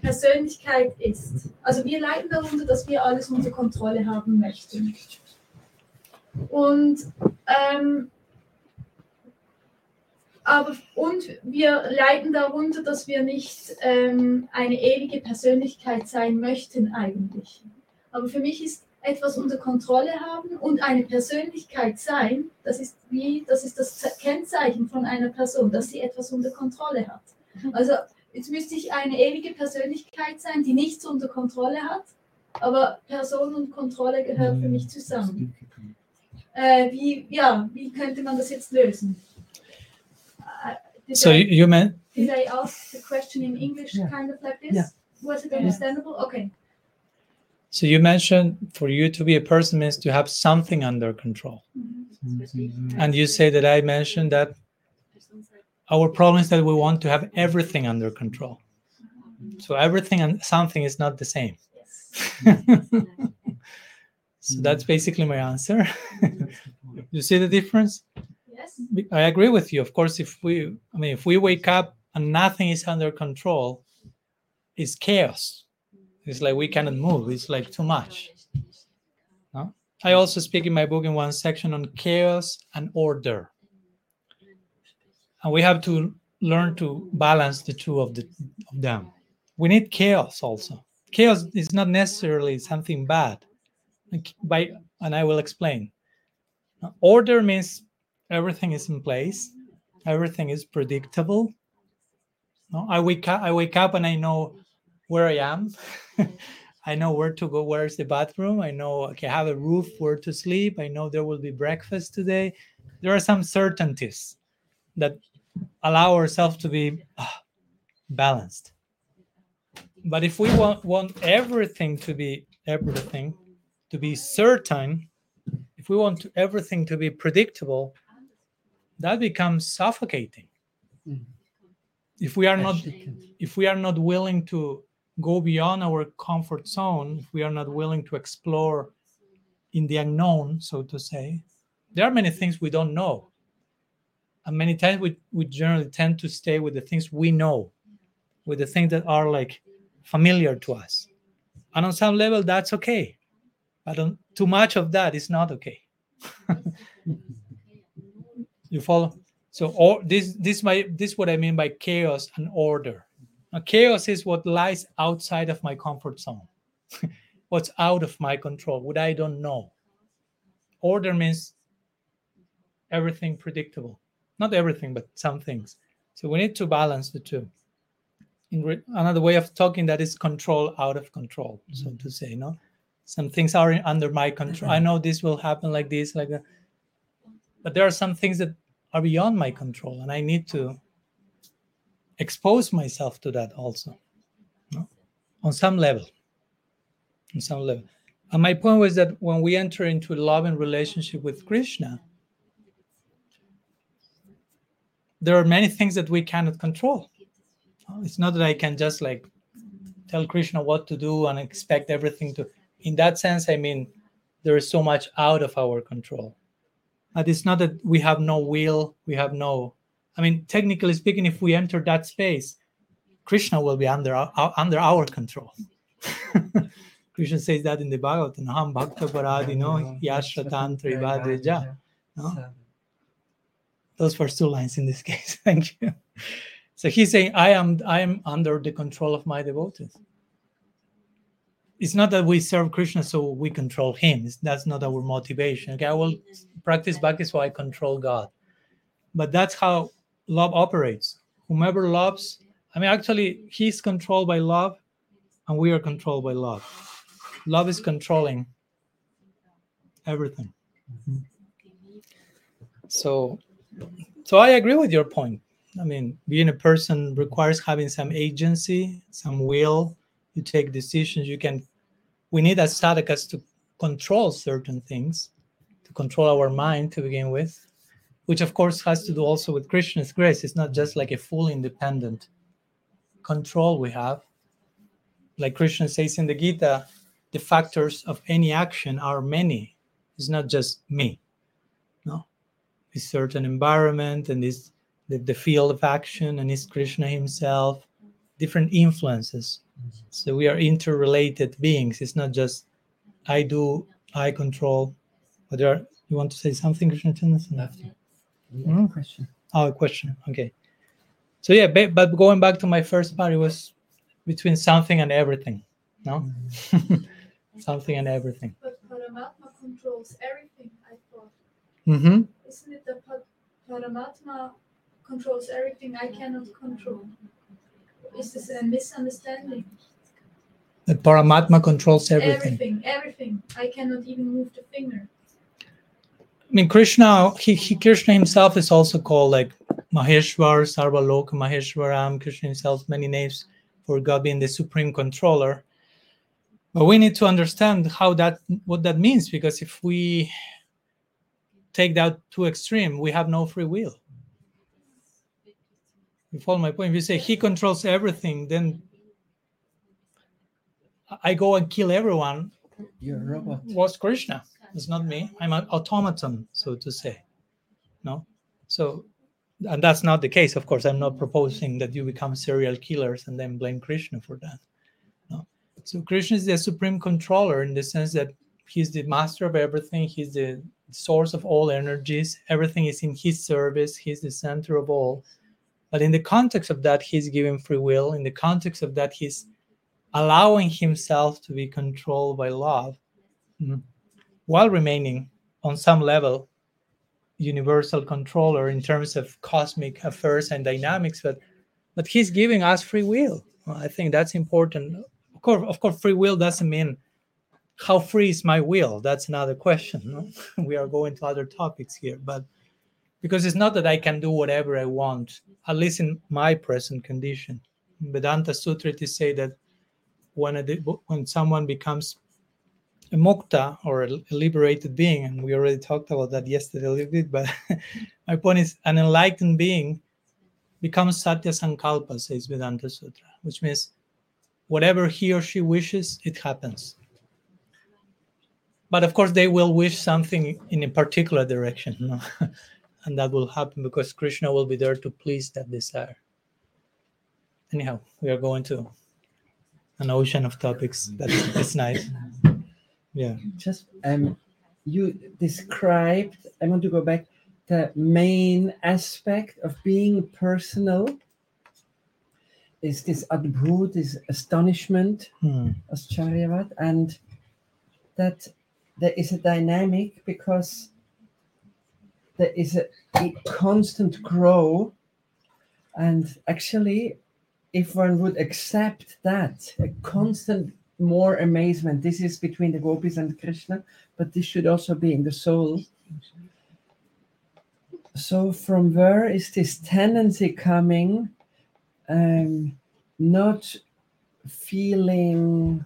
Persönlichkeit ist. Also wir leiden darunter, dass wir alles unter Kontrolle haben möchten. Und ähm, aber und wir leiden darunter, dass wir nicht ähm, eine ewige Persönlichkeit sein möchten eigentlich. Aber für mich ist etwas unter Kontrolle haben und eine Persönlichkeit sein, das ist wie, das ist das Ze- Kennzeichen von einer Person, dass sie etwas unter Kontrolle hat. Also jetzt müsste ich eine ewige Persönlichkeit sein, die nichts unter Kontrolle hat, aber Person und Kontrolle gehören für mich zusammen. Äh, wie, ja, wie könnte man das jetzt lösen? Did, So you, I, you meant did I ask the question in English Yeah. kind of like this? Yeah. Was it understandable? Okay. So you mentioned for you to be a person means to have something under control. Mm-hmm. And you say that I mentioned that our problem is that we want to have everything under control. So everything and something is not the same. Yes. so that's basically my answer. Mm-hmm. you see the difference? Yes. I agree with you. Of course, if we, I mean, if we wake up and nothing is under control, it's chaos. It's like we cannot move. It's like too much. No? I also speak in my book in one section on chaos and order. And we have to learn to balance the two of, the, of them. We need chaos also. Chaos is not necessarily something bad. By, and I will explain. Order means everything is in place everything is predictable no i wake up i wake up and i know where i am. I know where to go where's the bathroom. I know okay i have a roof where to sleep. I know there will be breakfast today. There are some certainties that allow ourselves to be ah, balanced. But if we want want everything to be everything to be certain if we want everything to be predictable that becomes suffocating. Mm. if we are not if we are not willing to go beyond our comfort zone if we are not willing to explore in the unknown so to say. There are many things we don't know. And many times we, we generally tend to stay with the things we know with the things that are like familiar to us. And on some level that's okay. But on, too much of that is not okay. You follow? So or this this my this what i mean by chaos and order now, chaos is what lies outside of my comfort zone. What's out of my control what i don't know. Order means everything predictable. Not everything but some things. So we need to balance the two. In re- another way of talking that is control out of control so to mm-hmm. say no? Some things are under my control. I mm-hmm. know this will happen like this like that. But there are some things that are beyond my control and i need to expose myself to that also no? on some level on some level. And my point was that when we enter into a loving relationship with krishna there are many things that we cannot control. It's not that i can just like tell krishna what to do and expect everything to in that sense i mean there is so much out of our control. But it's not that we have no will we have no i mean technically speaking if we enter that space Krishna will be under our, under our control. Krishna says that in the Bhagavatam, Ham Bhakta Paradino Yashratantri Vadreja. No? Those first two lines in this case. Thank you. So he's saying, I am I am under the control of my devotees. It's not that we serve Krishna so we control him. That's not our motivation. Okay, I will practice bhakti so I control God. But that's how love operates. Whomever loves, I mean, actually, he's controlled by love, and we are controlled by love. Love is controlling everything. Mm-hmm. So, so I agree with your point. I mean, being a person requires having some agency, some will. You take decisions. You can. We need as sadhakas to control certain things, to control our mind to begin with, which of course has to do also with Krishna's grace. It's not just like a full independent control we have. Like Krishna says in the Gita, the factors of any action are many. It's not just me. No, it's certain environment and this the, the field of action and it's Krishna himself, different influences. So we are interrelated beings. It's not just I do, I control. But there are, you want to say something, Krishna? Yeah, question. Oh, a question. Okay. So yeah, ba- but going back to my first part, it was between something and everything. No, something and everything. But Paramatma controls everything, I thought. Mm-hmm. Isn't it that Paramatma controls everything I cannot control? Is this a misunderstanding? The Paramatma controls everything. Everything, everything. I cannot even move the finger. I mean, Krishna, he, he Krishna himself is also called like Maheshwar, Sarvaloka Maheshwaram. Krishna himself, many names for God being the supreme controller. But we need to understand how that what that means because if we take that to extreme, we have no free will. You follow my point? If you say he controls everything, then I go and kill everyone. You're a robot. Was Krishna? It's not me. I'm an automaton, so to say. No? So, and that's not the case, of course. I'm not proposing that you become serial killers and then blame Krishna for that. No. So, Krishna is the supreme controller in the sense that he's the master of everything, he's the source of all energies, everything is in his service, he's the center of all. But in the context of that, he's giving free will. In the context of that, he's allowing himself to be controlled by love mm, while remaining on some level universal controller in terms of cosmic affairs and dynamics but but he's giving us free will. I think that's important. Of course of course free will doesn't mean how free is my will? That's another question no? we are going to other topics here but because it's not that i can do whatever i want at least in my present condition. Vedanta sutra to say that when a, when someone becomes a mukta or a liberated being, and we already talked about that yesterday a little bit, but my point is an enlightened being becomes Satya Sankalpa, says Vedanta Sutra, which means whatever he or she wishes, it happens. But of course, they will wish something in a particular direction, no? and that will happen because Krishna will be there to please that desire. Anyhow, we are going to an ocean of topics. That's it's nice. Yeah. Just um, you described. I want to go back. The main aspect of being personal is this adbhut, this astonishment, Hmm. Ascharyavat, and that there is a dynamic because there is a, a constant grow, and actually, if one would accept that, a constant more amazement. This is between the gopis and Krishna, but this should also be in the soul. So, from where is this tendency coming? Um, not feeling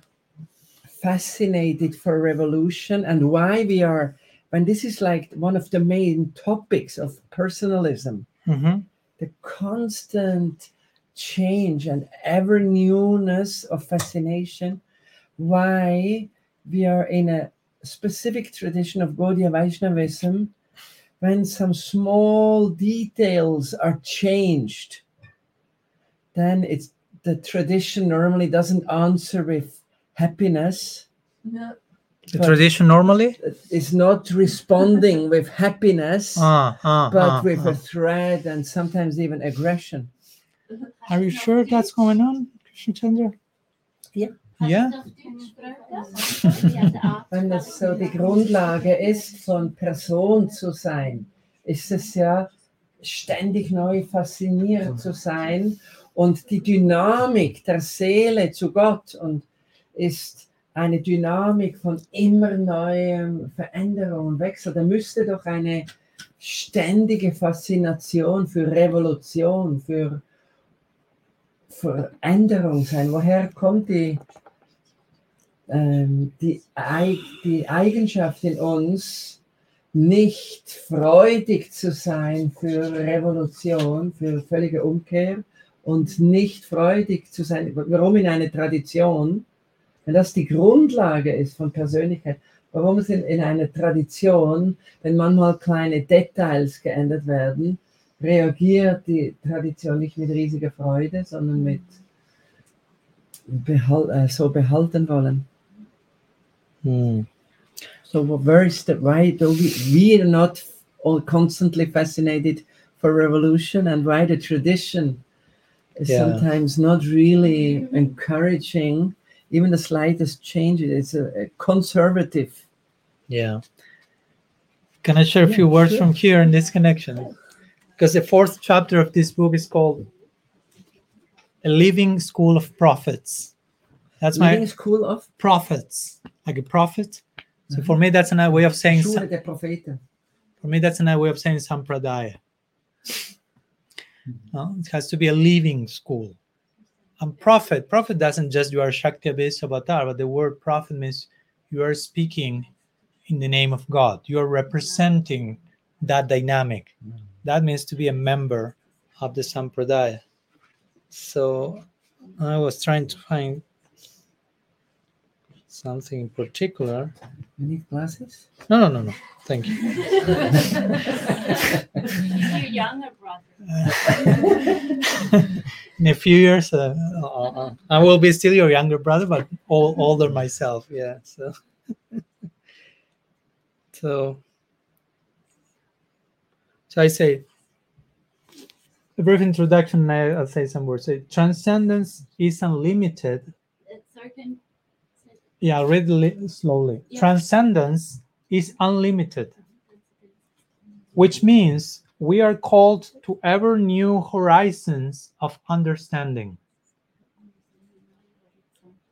fascinated for revolution and why we are, when this is like one of the main topics of personalism, Mhm. the constant change and ever newness of fascination why we are in a specific tradition of Gaudiya Vaishnavism when some small details are changed then it's the tradition normally doesn't answer with happiness, Ja. The tradition normally? is not responding with happiness, Ah, ah, but ah, with a threat and sometimes even aggression. Are you sure that's going on, Krishna Chandra? Ja. Wenn das so die Grundlage ist, von Person zu sein, ist es ja ständig neu fasziniert zu sein und die Dynamik der Seele zu Gott und ist eine Dynamik von immer neuem Veränderung und Wechsel. Da müsste doch eine ständige Faszination für Revolution, für Veränderung sein. Woher kommt die, ähm, die, die Eigenschaft in uns, nicht freudig zu sein für Revolution, für völlige Umkehr und nicht freudig zu sein. Warum in einer Tradition, wenn das die Grundlage ist von Persönlichkeit, warum es in, in einer Tradition, wenn manchmal kleine Details geändert werden, reagiert die Tradition nicht mit riesiger Freude, sondern mit behal äh, so behalten wollen. Hmm. So where is the why do we we are not all constantly fascinated for revolution and why the tradition is Yeah. sometimes not really encouraging even the slightest change. It's a, a conservative. Yeah. Can I share a few Yeah, words sure. from here in this connection? Because the fourth chapter of this book is called A Living School of Prophets. That's my Living school of prophets, like a prophet. So for mm-hmm. me, that's another way of saying Schule some- der Propheten. for me that's another way of saying sampradaya. Mm-hmm. No, it has to be a living school. And prophet, prophet doesn't just you are Shakti Avesha Avatar, but the word prophet means you are speaking in the name of God. You are representing that dynamic. Mm-hmm. That means to be a member of the Sampradaya. So I was trying to find something in particular. You need glasses? No, no, no, no. Thank you. He's your younger brother. in a few years uh, uh, uh, i will be still your younger brother but all, older myself yeah so so so i say a brief introduction I- i'll say some words say transcendence is unlimited Certain. Yeah I'll read li- slowly. Yeah. transcendence is unlimited which means we are called to ever new horizons of understanding.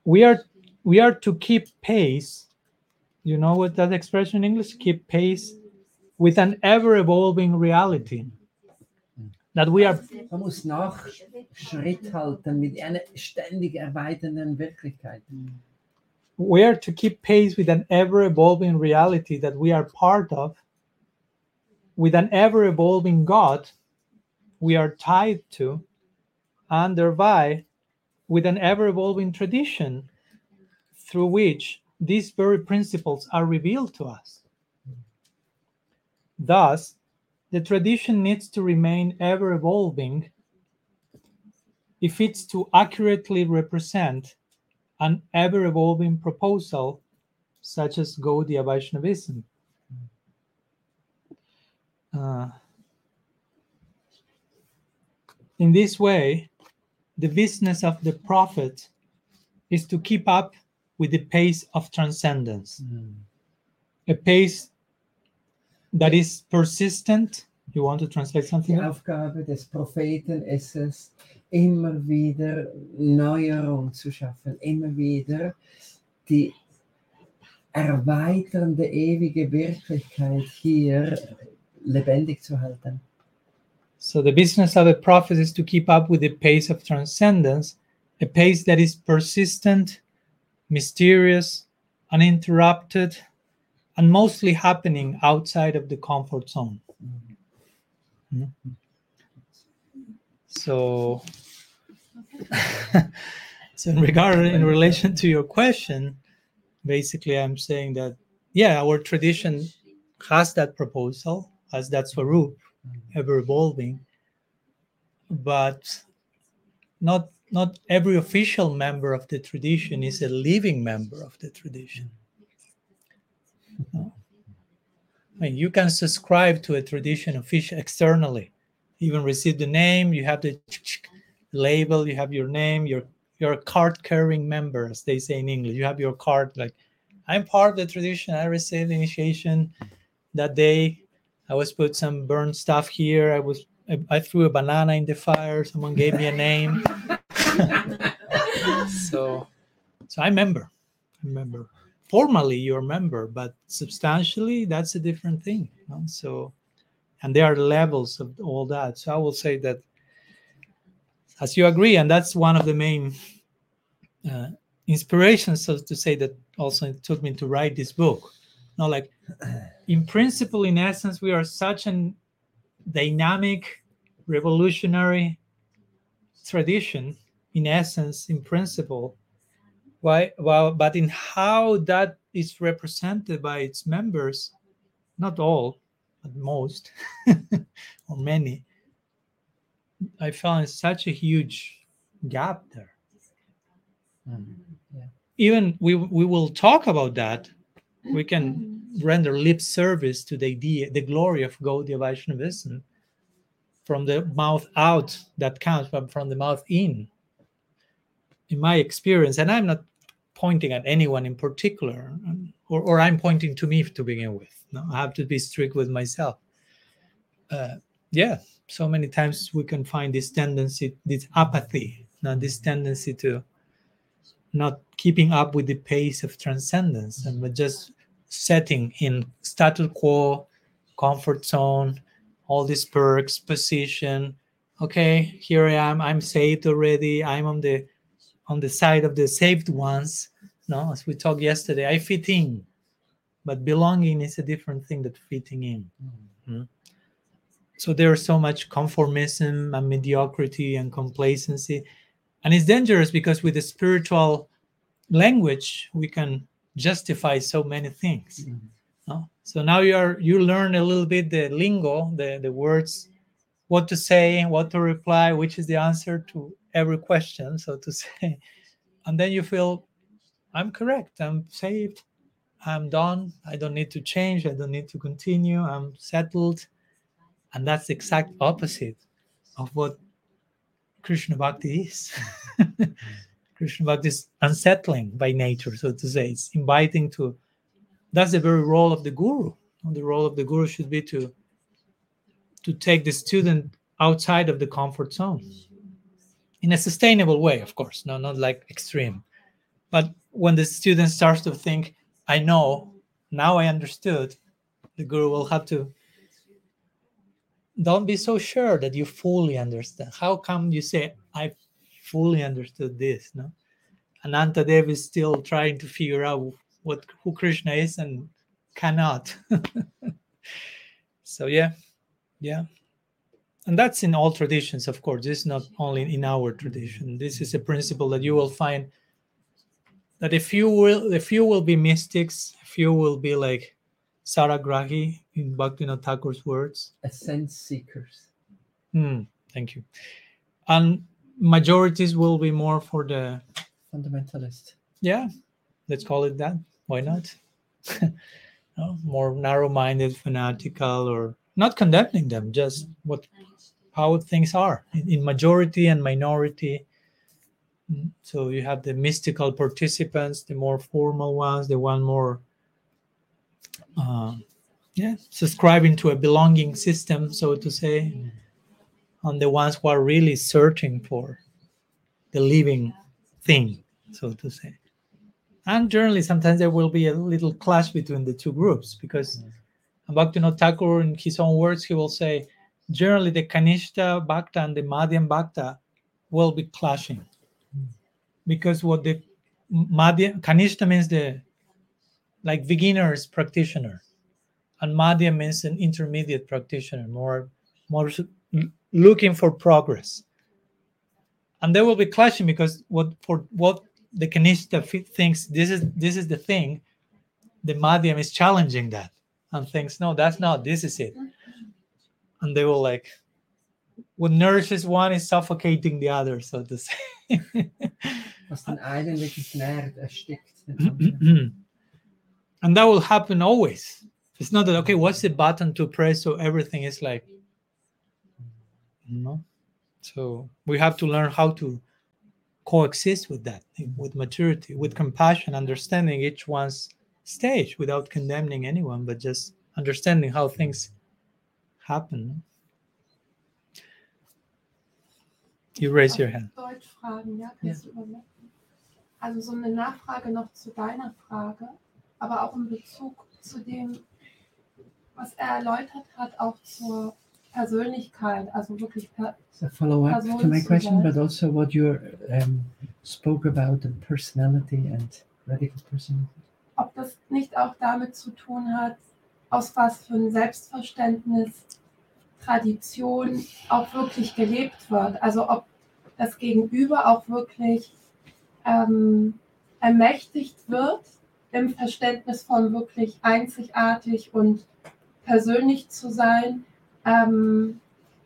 We are we are to keep pace. You know what that expression in english? Keep pace with an ever evolving reality. That we are Man muss nach Schritt halten mit einer ständig erweiternden Wirklichkeit. We are to keep pace with an ever evolving reality that we are part of. With an ever evolving god we are tied to and thereby with an ever evolving tradition through which these very principles are revealed to us. Thus the tradition needs to remain ever evolving if it's to accurately represent an ever evolving proposal such as Gaudiya Vaishnavism. Uh, in this way, the business of the prophet is to keep up with the pace of transcendence, a pace that is persistent. You want to translate Die something? Aufgabe des Propheten ist es, immer wieder Neuerung zu schaffen, immer wieder die erweiternde ewige Wirklichkeit hier lebendig zu halten. So the business of a prophet is to keep up with the pace of transcendence, a pace that is persistent, mysterious, uninterrupted, and mostly happening outside of the comfort zone. Mhm. So, so in regard in relation to your question, basically I'm saying that yeah, our tradition has that proposal, has that swarup, mm-hmm. ever evolving, but not not every official member of the tradition is a living member of the tradition. Mm-hmm. No? I mean, you can subscribe to a tradition official externally, even receive the name. You have the label. You have your name. You're you're card carrying members they say in English. You have your card. Like, I'm part of the tradition. I received initiation that day. I was put some burnt stuff here. I was I, I threw a banana in the fire. Someone gave me a name. so, so i'm member i'm member formally you're a member, but substantially that's a different thing. you know? So, and there are levels of all that. So I will say that, as you agree, and that's one of the main uh, inspirations, so to say, that also took me to write this book. Now, like in principle, in essence, we are such an dynamic, revolutionary tradition. In essence, in principle, why well but in how that is represented by its members not all but most or many i found such a huge gap there. Mm. Yeah. even we we will talk about that. We can render lip service to the idea the glory of gaudiya vaishnavism from the mouth out that counts but from the mouth in. In my experience and i'm not pointing at anyone in particular or, or i'm pointing to me to begin with. No i have to be strict with myself. Uh, yeah so many times we can find this tendency this apathy now this tendency to not keeping up with the pace of transcendence and we're just setting in status quo comfort zone all these perks position. Okay here i am i'm saved already i'm on the on the side of the saved ones. No as we talked yesterday i fit in but belonging is a different thing than fitting in. Mm. So there's so much conformism and mediocrity and complacency and it's dangerous because with the spiritual language we can justify so many things Mm. no? so now you are you learn a little bit the lingo the the words what to say what to reply which is the answer to every question so to say and then you feel i'm correct i'm saved i'm done i don't need to change i don't need to continue i'm settled and that's the exact opposite of what krishna bhakti is. Krishna bhakti is unsettling by nature so to say. It's inviting to that's the very role of the guru. The role of the guru should be to to take the student outside of the comfort zone. In a sustainable way of course no not like extreme. But when the student starts to think i know now i understood the guru will have to don't be so sure that you fully understand. How come you say i fully understood this no? Ananta dev is still trying to figure out what who krishna is and cannot. So yeah yeah. And that's in all traditions of course. This is not only in our tradition. This is a principle that you will find that if you will if you will be mystics if you will be like saragrahi in bhaktivinoda thakur's words. As sense seekers. hmm, thank you. And majorities will be more for the Fundamentalist. yeah let's call it that. Why not? No, more narrow-minded fanatical or not condemning them just what how things are in, in majority and minority. Mm, so you have the mystical participants the more formal ones the one more uh, yeah subscribing to a belonging system so to say and the ones who are really searching for the living thing so to say. And generally sometimes there will be a little clash between the two groups because Bhaktivinoda Thakur in his own words he will say generally the Kanishta Bhakta and the Madhyam Bhakta will be clashing. Because what the Madhya Kanishta means the like beginners practitioner and Madhya means an intermediate practitioner more more looking for progress and they will be clashing because what for what the Kanishta thinks this is this is the thing the Madhyam is challenging that and thinks no that's not this is it and they will like what nourishes one is suffocating the other, so to say. Was den einen wirklich nährt, erstickt den anderen. And that will happen always. It's not that okay, what's the button to press so everything is like no. So we have to learn how to coexist with that, with maturity, with compassion, understanding each one's stage without condemning anyone, but just understanding how things happen. You raise your hand. Ja? Kannst? Also so eine Nachfrage noch zu deiner Frage, aber auch in Bezug zu dem, was er erläutert hat, auch zur Persönlichkeit, also wirklich per So follow up Person to my question, but also what you um, spoke about the personality and radical personality. ob das nicht auch damit zu tun hat, aus was für ein Selbstverständnis Tradition auch wirklich gelebt wird. Also ob das Gegenüber auch wirklich ähm, ermächtigt wird im Verständnis von wirklich einzigartig und persönlich zu sein. Ähm,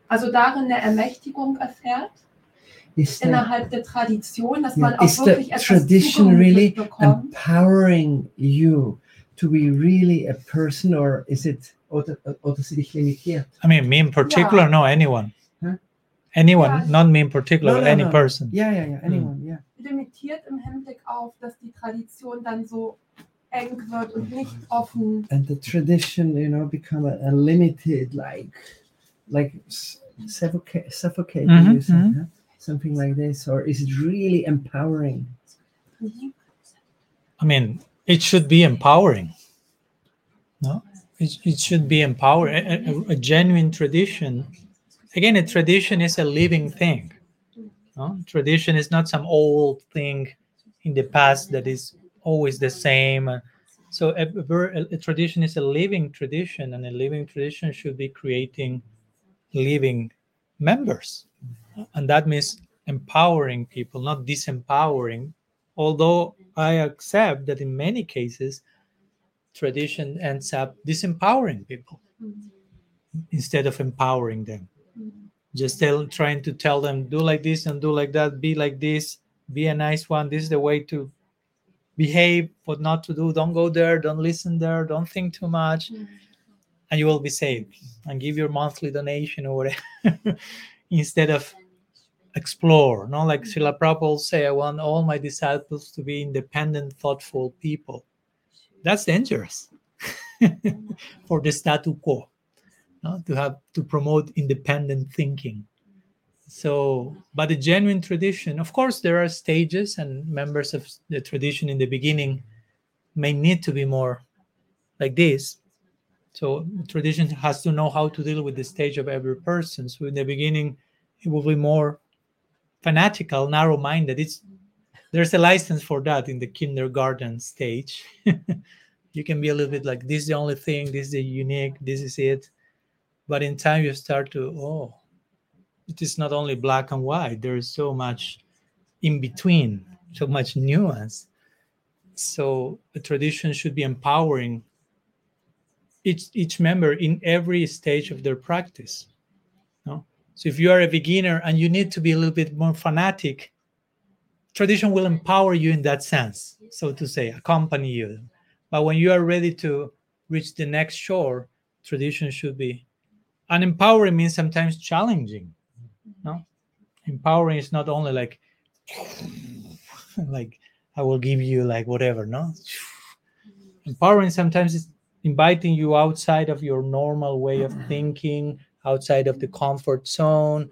also darin eine Ermächtigung erfährt Is the, innerhalb der Tradition, dass yeah, man auch the wirklich etwas tradition really bekommt. empowering you to be really a person, or is it oder, oder sie dich limitiert? I mean, me in particular, no, anyone. Huh? Anyone, Yeah. not me in particular, No, no, any no. person. Yeah, yeah, yeah. Anyone, yeah. limitiert im Hinblick auf, dass die Tradition dann so eng wird und nicht offen. And the tradition, you know, become a, a limited, like, like s- suffoca- suffocating Mhm, you, some- mhm. huh? something like this, or is it really empowering? I mean, it should be empowering. No, it, it should be empowering. A, a- a genuine tradition. Again, a tradition is a living thing. No? Tradition is not some old thing in the past that is always the same. So a, a a- a tradition is a living tradition, and a living tradition should be creating living members, and that means empowering people, not disempowering although I accept that in many cases, tradition ends up disempowering people instead of empowering them. Just tell, trying to tell them, do like this and do like that, be like this, be a nice one. This is the way to behave, what not to do. Don't go there, don't listen there, don't think too much, mm-hmm. and you will be saved. And give your monthly donation or whatever instead of explore. No, like mm-hmm. Srila Prabhupada say, I want all my disciples to be independent, thoughtful people. That's dangerous for the statu quo. no, to have to promote independent thinking. So, but the genuine tradition, of course, there are stages, and members of the tradition in the beginning may need to be more like this. So, tradition has to know how to deal with the stage of every person. So, in the beginning, it will be more fanatical, narrow minded. It's there's a license for that in the kindergarten stage. you can be a little bit like this is the only thing, this is the unique, this is it. But in time you start to, oh, it is not only black and white, there is so much in between, so much nuance. So a tradition should be empowering each each member in every stage of their practice. No? So if you are a beginner and you need to be a little bit more fanatic, tradition will empower you in that sense, so to say, accompany you. But when you are ready to reach the next shore, tradition should be and empowering means sometimes challenging. No? Empowering is not only like like I will give you like whatever, no? Empowering sometimes is inviting you outside of your normal way of thinking, outside of the comfort zone.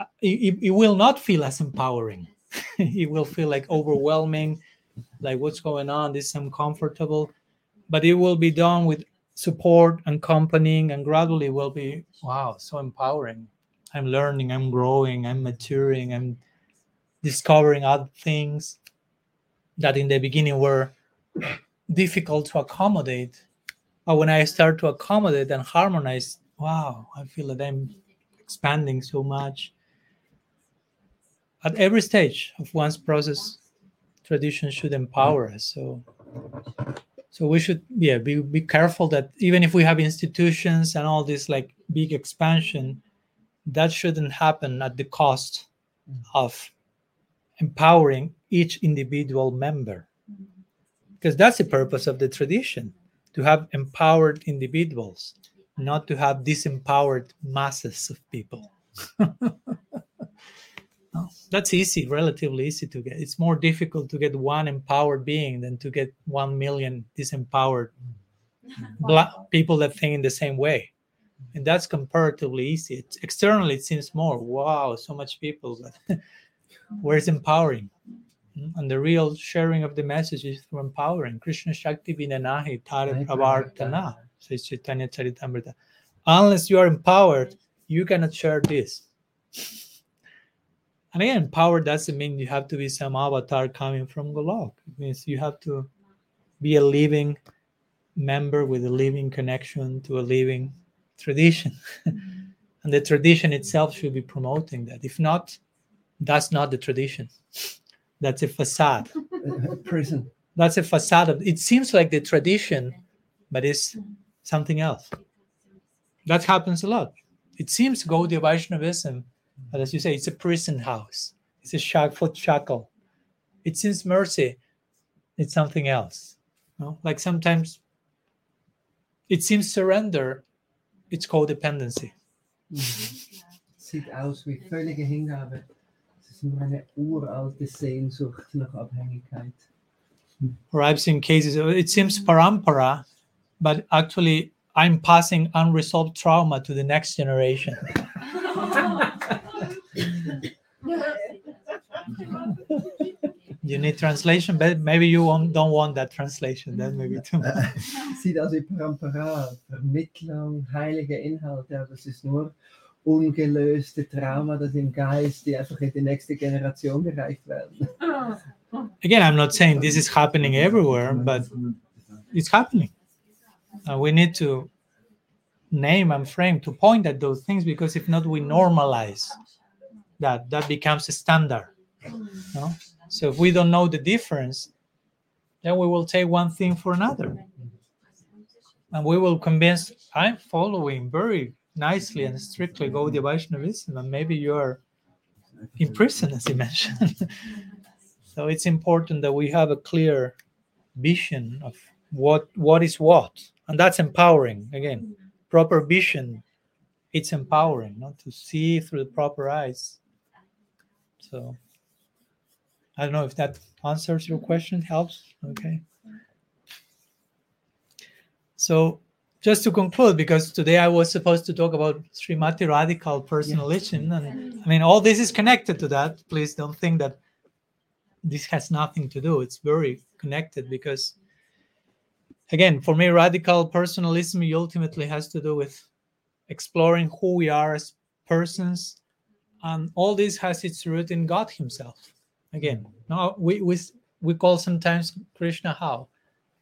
Uh, It, it- will not feel as empowering. it will feel like overwhelming, like what's going on, this is uncomfortable. But it will be done with support, and accompanying, and gradually will be wow, so empowering. I'm learning, I'm growing, I'm maturing, I'm discovering other things that in the beginning were difficult to accommodate. But when I start to accommodate and harmonize, wow, I feel that I'm expanding so much. At every stage of one's process, tradition should empower us. So so we should yeah be, be careful that even if we have institutions and all this like big expansion that shouldn't happen at the cost of empowering each individual member. Because that's the purpose of the tradition to have empowered individuals not to have disempowered masses of people. No, that's easy relatively easy to get. It's more difficult to get one empowered being than to get 1 million disempowered black people that think in the same way and that's comparatively easy. It's, externally it seems more wow so much people but where's empowering? Mm, and the real sharing of the message is through empowering. Krishna shakti vinanahi pravartana says chaitanya charitamrita. Unless you are empowered you cannot share this. And again empowered doesn't mean you have to be some avatar coming from golok it means you have to be a living member with a living connection to a living tradition. Mm-hmm. and the tradition itself should be promoting that. If not, that's not the tradition. That's a facade. Prison. That's a facade. Of, it seems like the tradition, but it's something else. That happens a lot. It seems Gaudiya Vaishnavism, but as you say, it's a prison house. It's a shack, foot shackle. It seems mercy. It's something else. No? Like sometimes it seems surrender. It's codependency. Sieht aus wie völlige Hingabe. Es ist nur uralte Sehnsucht nach Abhängigkeit. Or I've seen cases, it seems parampara, but actually I'm passing unresolved trauma to the next generation. You need translation, but maybe you won't, don't want that translation. That may be too much. Sieht aus wie Parampara, Vermittlung, heilige Inhalte, aber es ist nur ungelöste Trauma, das im Geist, die einfach in die nächste Generation gereicht werden. Again, I'm not saying this is happening everywhere, but it's happening. Uh, we need to name and frame to point at those things because if not, we normalize that. That becomes a standard. No? So if we don't know the difference, then we will take one thing for another. And we will convince I'm following very nicely and strictly Gaudiya Vaishnavism, and maybe you're in prison, as you mentioned. so it's important that we have a clear vision of what what is what, and that's empowering. Again, proper vision, it's empowering, not to see through the proper eyes. So I don't know if that answers your question, helps. Okay. So just to conclude, because today I was supposed to talk about Srimati Radhikal personalism, and I mean all this is connected to that. Please don't think that this has nothing to do. It's very connected because again, for me, radical personalism ultimately has to do with exploring who we are as persons, and all this has its root in God Himself. Again, now we we we call sometimes Krishna how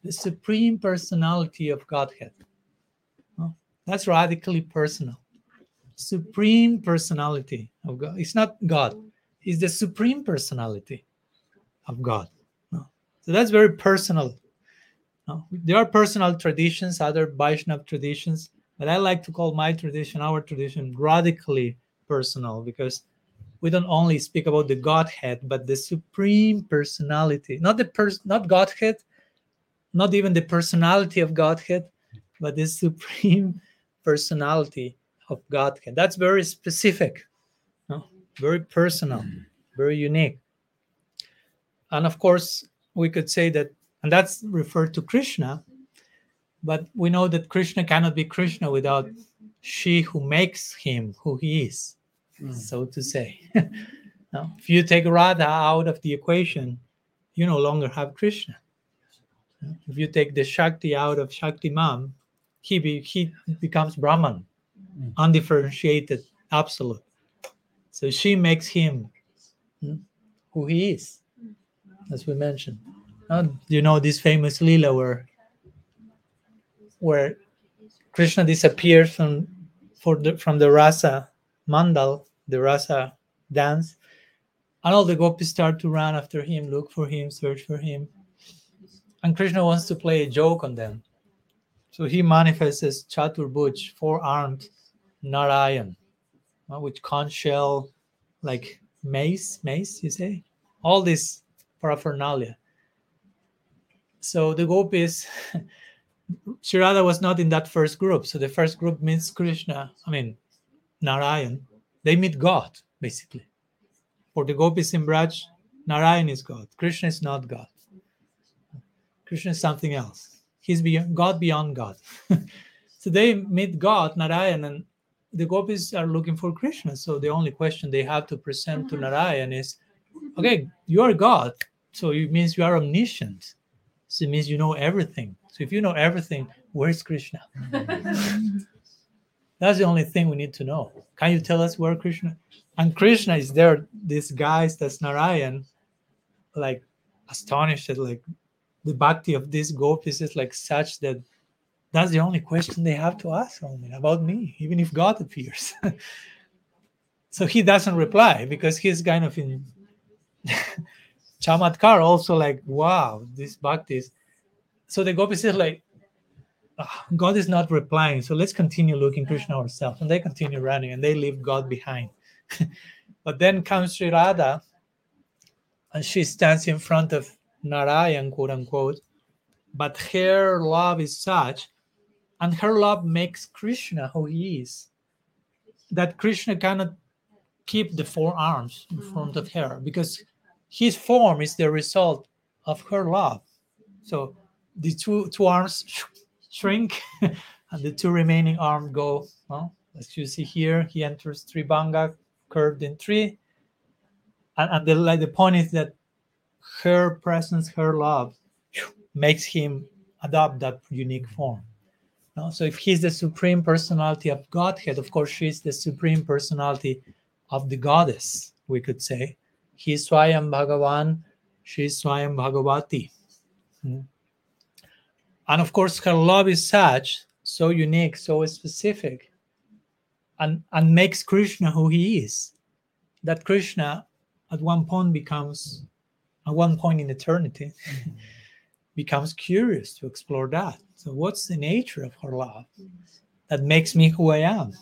the supreme personality of Godhead. No? That's radically personal. Supreme personality of God. It's not God. It's the supreme personality of God. No? So that's very personal. No? There are personal traditions, other Vaishnava traditions, but I like to call my tradition, our tradition, radically personal because we don't only speak about the Godhead, but the supreme personality, not the person, not Godhead, not even the personality of Godhead, but the supreme personality of Godhead. That's very specific, no? very personal, mm. very unique. And of course, we could say that, and that's referred to Krishna, but we know that Krishna cannot be Krishna without she who makes him who he is, so to say. now, if you take Radha out of the equation, you no longer have Krishna. If you take the Shakti out of Shaktiman, he, be, he becomes Brahman, undifferentiated, absolute. So she makes him hmm, who he is, as we mentioned. You know this famous Leela where, where Krishna disappears from, for the, from the rasa mandal, the rasa dance, and all the gopis start to run after him, look for him, search for him. And Krishna wants to play a joke on them. So he manifests as Chaturbhuj, four armed Narayan. uh, with conch shell, like mace, mace, you say, all this paraphernalia. So the gopis, Sri Radha was not in that first group. So the first group means Krishna, I mean, Narayan. They meet God, basically. For the gopis in Braj, Narayan is God. Krishna is not God. Krishna is something else. He's beyond God beyond God. so they meet God, Narayan, and the gopis are looking for Krishna. So the only question they have to present to uh-huh. Narayan is, okay, you are God, so it means you are omniscient. So it means you know everything. So if you know everything, where's Krishna? That's the only thing we need to know. Can you tell us where Krishna? And Krishna is there, this guys that's Narayan, like astonished at like the bhakti of these gopis is like such that that's the only question they have to ask only about me, even if God appears. so he doesn't reply because he's kind of in chamatkar also like, wow, this bhakti is. So the gopis is like, "Ah, God is not replying. So let's continue looking Krishna ourselves. And they continue running and they leave God behind. but then comes Sri Radha and she stands in front of Narayan, quote unquote. But her love is such, and her love makes Krishna who he is, that Krishna cannot keep the four arms in front of her because his form is the result of her love. So the two two arms shrink, and the two remaining arms go. Well, as you see here, he enters Tribhanga, curved in three. And, and the like the point is that her presence, her love, makes him adopt that unique form. So if he's the supreme personality of Godhead, of course she's the supreme personality of the goddess, we could say. He's Swayam Bhagavan, she's Swayam Bhagavati. Hmm. And of course, her love is such, so unique, so specific, and, and makes Krishna who he is. That Krishna at one point becomes, at one point in eternity, becomes curious to explore that. So, what's the nature of her love that makes me who I am?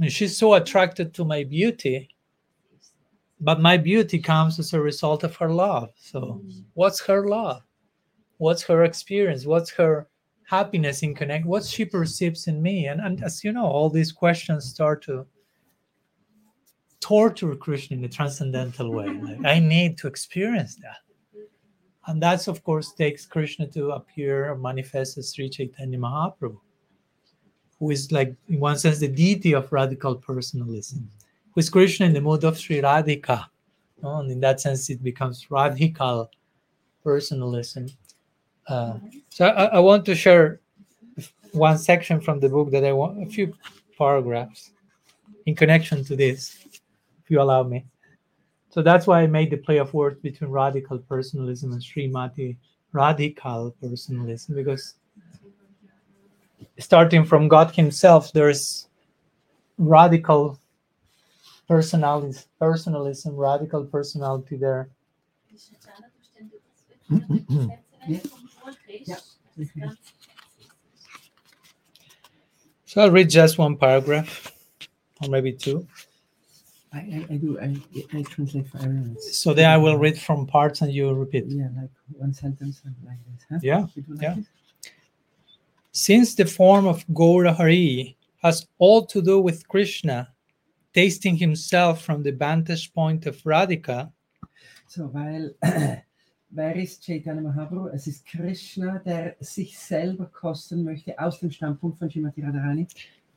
And she's so attracted to my beauty, but my beauty comes as a result of her love. So, what's her love? What's her experience? What's her happiness in connect? What she perceives in me? And, and as you know, all these questions start to torture Krishna in a transcendental way. Like, I need to experience that. And that's, of course, takes Krishna to appear or manifest as Sri Chaitanya Mahaprabhu, who is like, in one sense, the deity of radical personalism, who is Krishna in the mood of Sri Radhika. And in that sense, it becomes radical personalism. Uh, so I, I want to share one section from the book that I want, a few paragraphs in connection to this, if you allow me. So that's why I made the play of words between radical personalism and Srimati Radhikal personalism, because starting from God Himself, there's radical personality, personalism, radical personality there. Ja. Mm-hmm. So I'll read just one paragraph, or maybe two. I, I, I do. I, I translate for everyone. So then I will read from parts and you repeat. Yeah, like one sentence and like this. Huh? Yeah, We do like yeah. this? Since the form of Gaura Hari has all to do with Krishna tasting himself from the vantage point of Radhika, So, weil wer ist Chaitanya Mahaprabhu? Es ist Krishna, der sich selber kosten möchte aus dem Standpunkt von Srimati Radharani.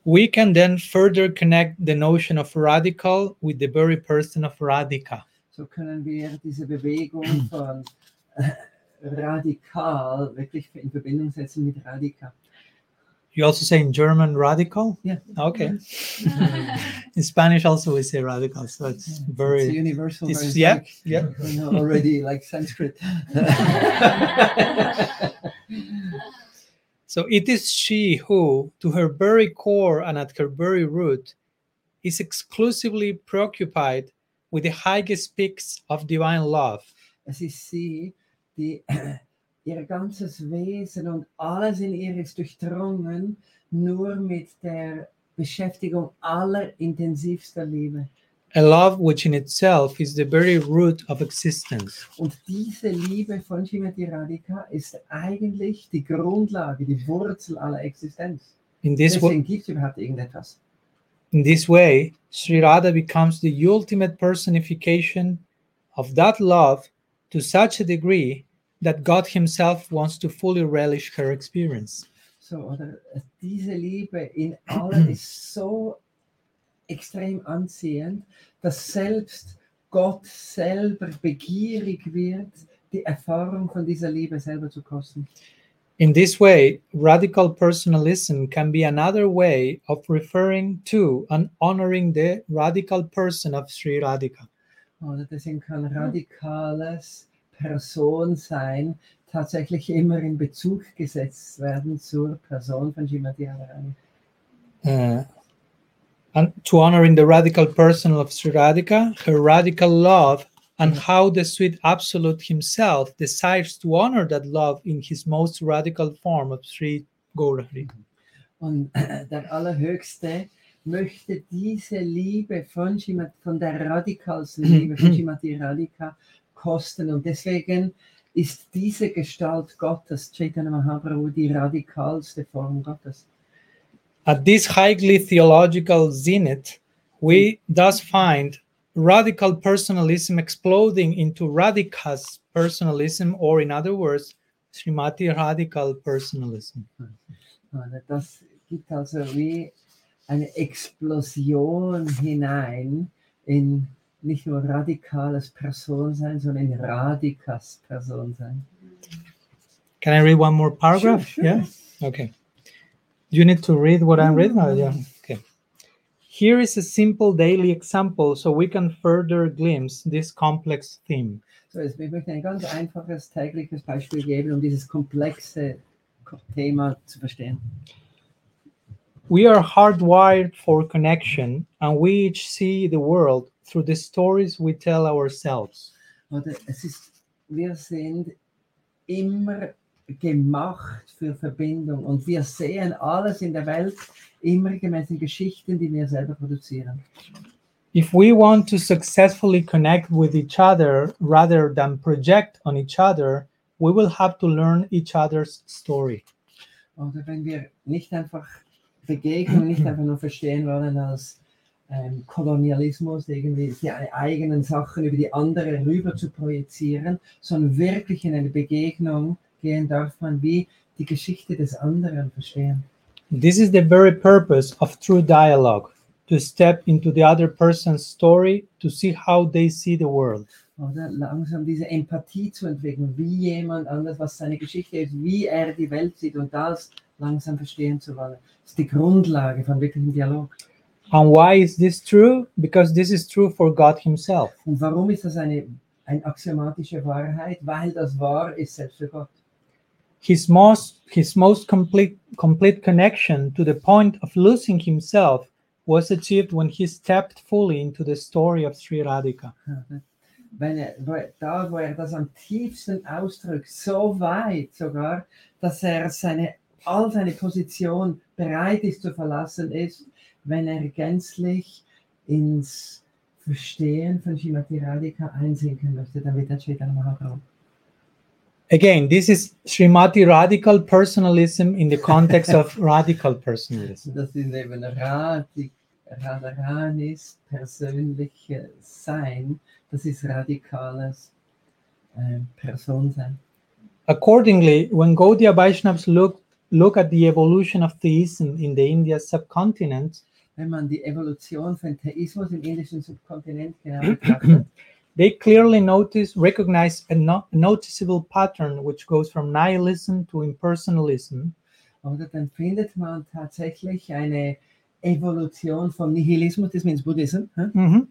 we can then further connect the notion of radical with the very person of Radhika. So können wir diese Bewegung von äh, radikal wirklich in Verbindung setzen mit Radika. You also say in German radical? Yeah. Okay. in Spanish also we say radical, so it's It's a very universal. it's- where it's yeah, like, yeah. you know, already like Sanskrit. So it is she who, to her very core and at her very root, is exclusively preoccupied with the highest peaks of divine love. As you see, die ihr ganzes Wesen und alles in ihr ist durchdrungen, nur mit der Beschäftigung aller intensivster Liebe. a love which in itself is the very root of existence. Und diese Liebe von Shrimati Radhika ist eigentlich die Grundlage, die Wurzel aller Existenz. In this, Deswegen gibt es überhaupt irgendetwas. in this way, Sri Radha becomes the ultimate personification of that love to such a degree that God Himself wants to fully relish her experience. So, oder diese Liebe in allem ist so extrem anziehend, dass selbst Gott selber begierig wird, die Erfahrung von dieser Liebe selber zu kosten. In this way, radical personalism can be another way of referring to and honoring the radical person of Sri Radhika. Oder deswegen kann radikales Personsein tatsächlich immer in Bezug gesetzt werden zur Person von Shrimati Radharani. Uh, and to honoring the radical person of Sri Radhika, her radical love, and how the sweet Absolute himself desires to honor that love in his most radical form of Sri Gaurahari. Und der Allerhöchste möchte diese Liebe von, Shrimati, von der radikalsten Liebe von Shrimati Radhika kosten. Und deswegen ist diese Gestalt Gottes, Chaitanya Mahaprabhu, die radikalste Form Gottes. At this highly theological zenith, we thus find radical personalism exploding into Radhika's personalism, or in other words, Srimati Radhikal personalism. Das gibt also wie eine Explosion hinein in nicht nur radikales Personsein, sondern radikas Personsein. Can I read one more paragraph? Sure, sure. Yeah. Okay. You need to read what I'm reading? Oh, yeah. Okay. Here is a simple daily example so we can further glimpse this complex theme. So, jetzt, ich möchte ein ganz einfaches tägliches Beispiel geben, um dieses komplexe Ko- Thema zu verstehen. We are hardwired for connection, and we each see the world through the stories we tell ourselves. Oder es ist, wir sind immer gemacht für Verbindung und wir sehen alles in der Welt immer gemäß den Geschichten, die wir selber produzieren. If we want to successfully connect with each other rather than project on each other, we will have to learn each other's story. Oder wenn wir nicht einfach Begegnung nicht einfach nur verstehen wollen als ähm, Kolonialismus, irgendwie die eigenen Sachen über die andere rüber zu projizieren, sondern wirklich in eine Begegnung gehen darf man, wie die Geschichte des anderen verstehen. This is the very purpose of true dialogue to step into the other person's story to see how they see the world. Oder langsam diese Empathie zu entwickeln, wie jemand anders, was seine Geschichte ist, wie er die Welt sieht und das langsam verstehen zu wollen. Das ist die Grundlage von wirklichem Dialog. And why is this true? Because this is true for God Himself. Und warum ist das eine, eine axiomatische Wahrheit? Weil das wahr ist selbst für Gott. His most his most complete complete connection to the point of losing himself was achieved when he stepped fully into the story of Sri Radhika. Wenn er, er, da, wo er das am tiefsten ausdrückt, so weit sogar, dass er seine, all seine Position bereit ist zu verlassen ist, wenn er gänzlich ins Verstehen von Shrimati Radhika einsinken möchte, dann wird er Chaitanya Mahaprabhu. Again, this is Srimati Radhikal personalism in the context of radical personalism. Das ist eben Radhi, Radharanis persönliches Sein, das ist radikales äh, Personsein. Accordingly, when Gaudiya Vaishnavas look, look at the evolution of theism in the Indian subcontinent, Wenn man die Evolution von Theismus im indischen Subkontinent genau betrachtet, they clearly notice, recognize a, no- noticeable pattern which goes from nihilism to impersonalism, oder dann findet man tatsächlich eine Evolution vom Nihilismus, das means Buddhism, hä? Mhm.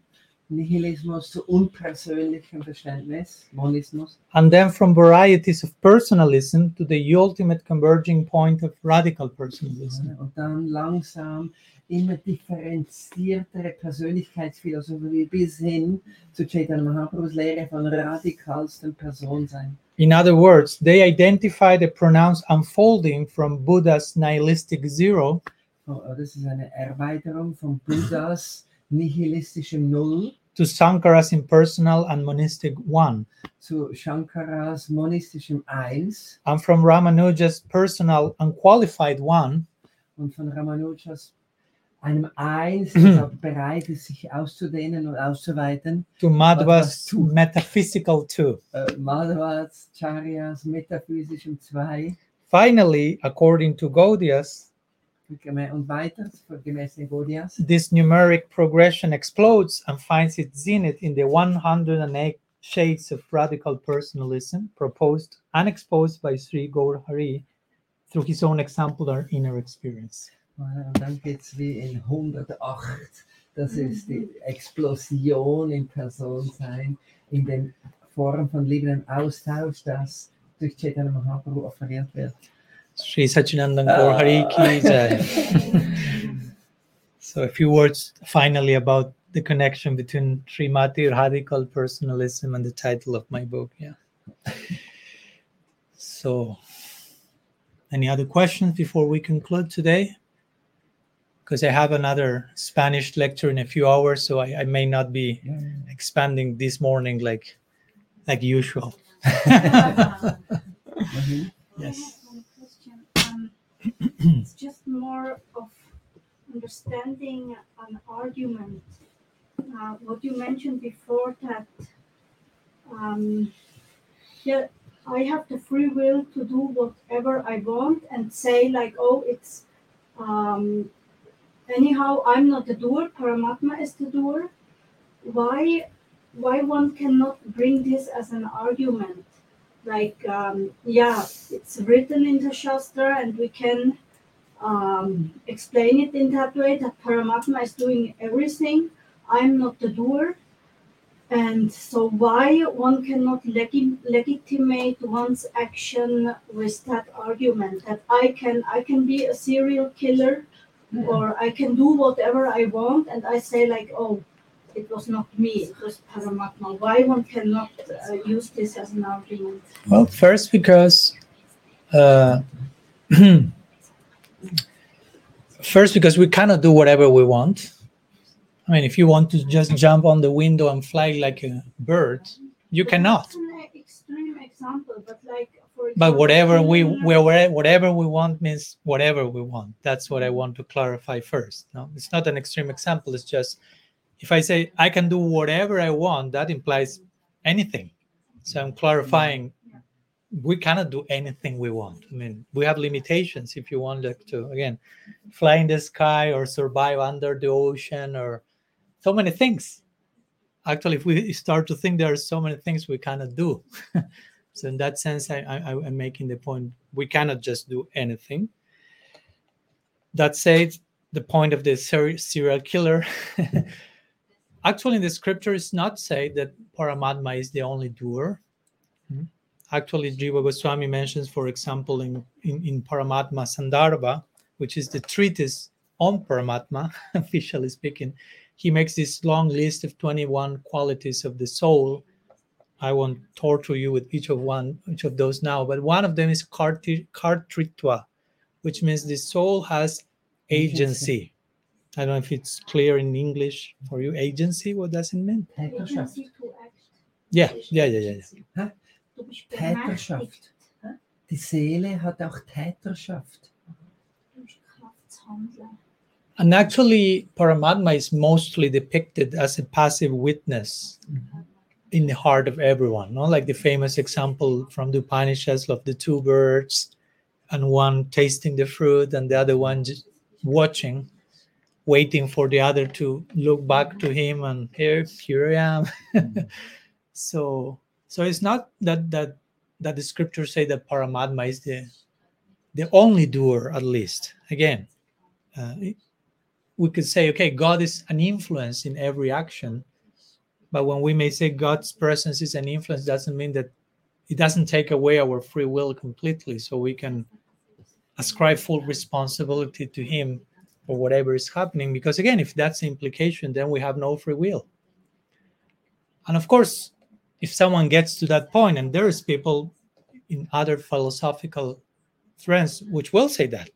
Nihilismus zu unpersönlichem Verständnis, Monismus, and then from varieties of personalism to the ultimate converging point of radical personalism. Ah, und dann langsam immer differenziertere Persönlichkeitsphilosophie bis hin zu Chaitanya Mahaprabhus Lehre von radikalstem Personsein. In other words, they identify the pronounced unfolding from Buddha's nihilistic zero Oh, oh, Das ist eine Erweiterung von Buddhas nihilistischem Null to Shankara's impersonal and monistic one, To Shankaras monistischem Eins and from Ramanuja's personal unqualified one und von Ramanujas einem Eins, das auch bereit ist, sich auszudehnen und auszuweiten. to Madhva's metaphysical two. Äh, Madhavas, Charyas, metaphysischem Zwei Finally, according to Gaudias, this numeric progression explodes and finds its zenith in the 108 shades of radical personalism proposed and exposed by Sri Gaur Hari through his own example exemplar inner experience. Geht es wie in 108. Das ist die Explosion im Personsein, in den Form von liebendem Austausch, das durch Chaitanya Mahaprabhu offeriert wird. Sri Sachidanand Gaur Hari ki jai. So a few words finally about the connection between Srimati Radhikal personalism and the title of my book. Yeah. So any other questions before we conclude today? Because I have another Spanish lecture in a few hours, so I, I may not be expanding this morning like like usual. Mhm. Yes. It's just more of understanding an argument. Uh, What you mentioned before that, um, yeah, I have the free will to do whatever I want and say like, oh, it's, um, anyhow, I'm not the doer, Paramatma is the doer. Why, why one cannot bring this as an argument? Like um, yeah it's written in the shastra and we can um, explain it in that way that paramatma is doing everything. I'm not the doer. And so why one cannot legi- legitimate one's action with that argument? That i can i can be a serial killer or i can do whatever i want and i say like oh it was not me it was paramatma why one cannot uh, use this as an argument Well, first because uh, first because we cannot do whatever we want. I mean, if you want to just jump on the window and fly like a bird, you But cannot. Extreme example, but like for But whatever we we whatever we want means whatever we want. That's what I want to clarify first. No, it's not an extreme example. It's just if I say I can do whatever I want, that implies anything. So I'm clarifying we cannot do anything we want. I mean, we have limitations if you want like, to again fly in the sky or survive under the ocean or so many things. Actually, if we start to think there are so many things we cannot do. so in that sense, I, I, I'm making the point we cannot just do anything. That said, the point of the ser- serial killer. Actually, in the scripture, it's not say that Paramatma is the only doer. Hmm? Actually, Jiva Goswami mentions, for example, in, in, in Paramatma Sandarbha, which is the treatise on Paramatma, officially speaking, he makes this long list of 21 qualities of the soul. I won't torture you with each of one, each of those now, but one of them is kartritva, which means the soul has agency. I don't know if it's clear in English for you. Agency, what does it mean? Täterschaft. agency to act. Yeah, yeah, yeah, yeah. yeah. Du bist Täterschaft. bemächtigt, Die Seele hat auch Täterschaft. du bist Kraft zu handeln. And actually, Paramatma is mostly depicted as a passive witness in the heart of everyone. No? Like the famous example from the Upanishads of the two birds, and one tasting the fruit, and the other one just watching, waiting for the other to look back to him, and here, here I am. so, so it's not that that that the scriptures say that Paramatma is the the only doer, at least. Again, uh, we could say, okay, God is an influence in every action. But when we may say God's presence is an influence, doesn't mean that it doesn't take away our free will completely. So we can ascribe full responsibility to Him for whatever is happening. Because again, if that's the implication, then we have no free will. And of course, if someone gets to that point, and there's people in other philosophical trends which will say that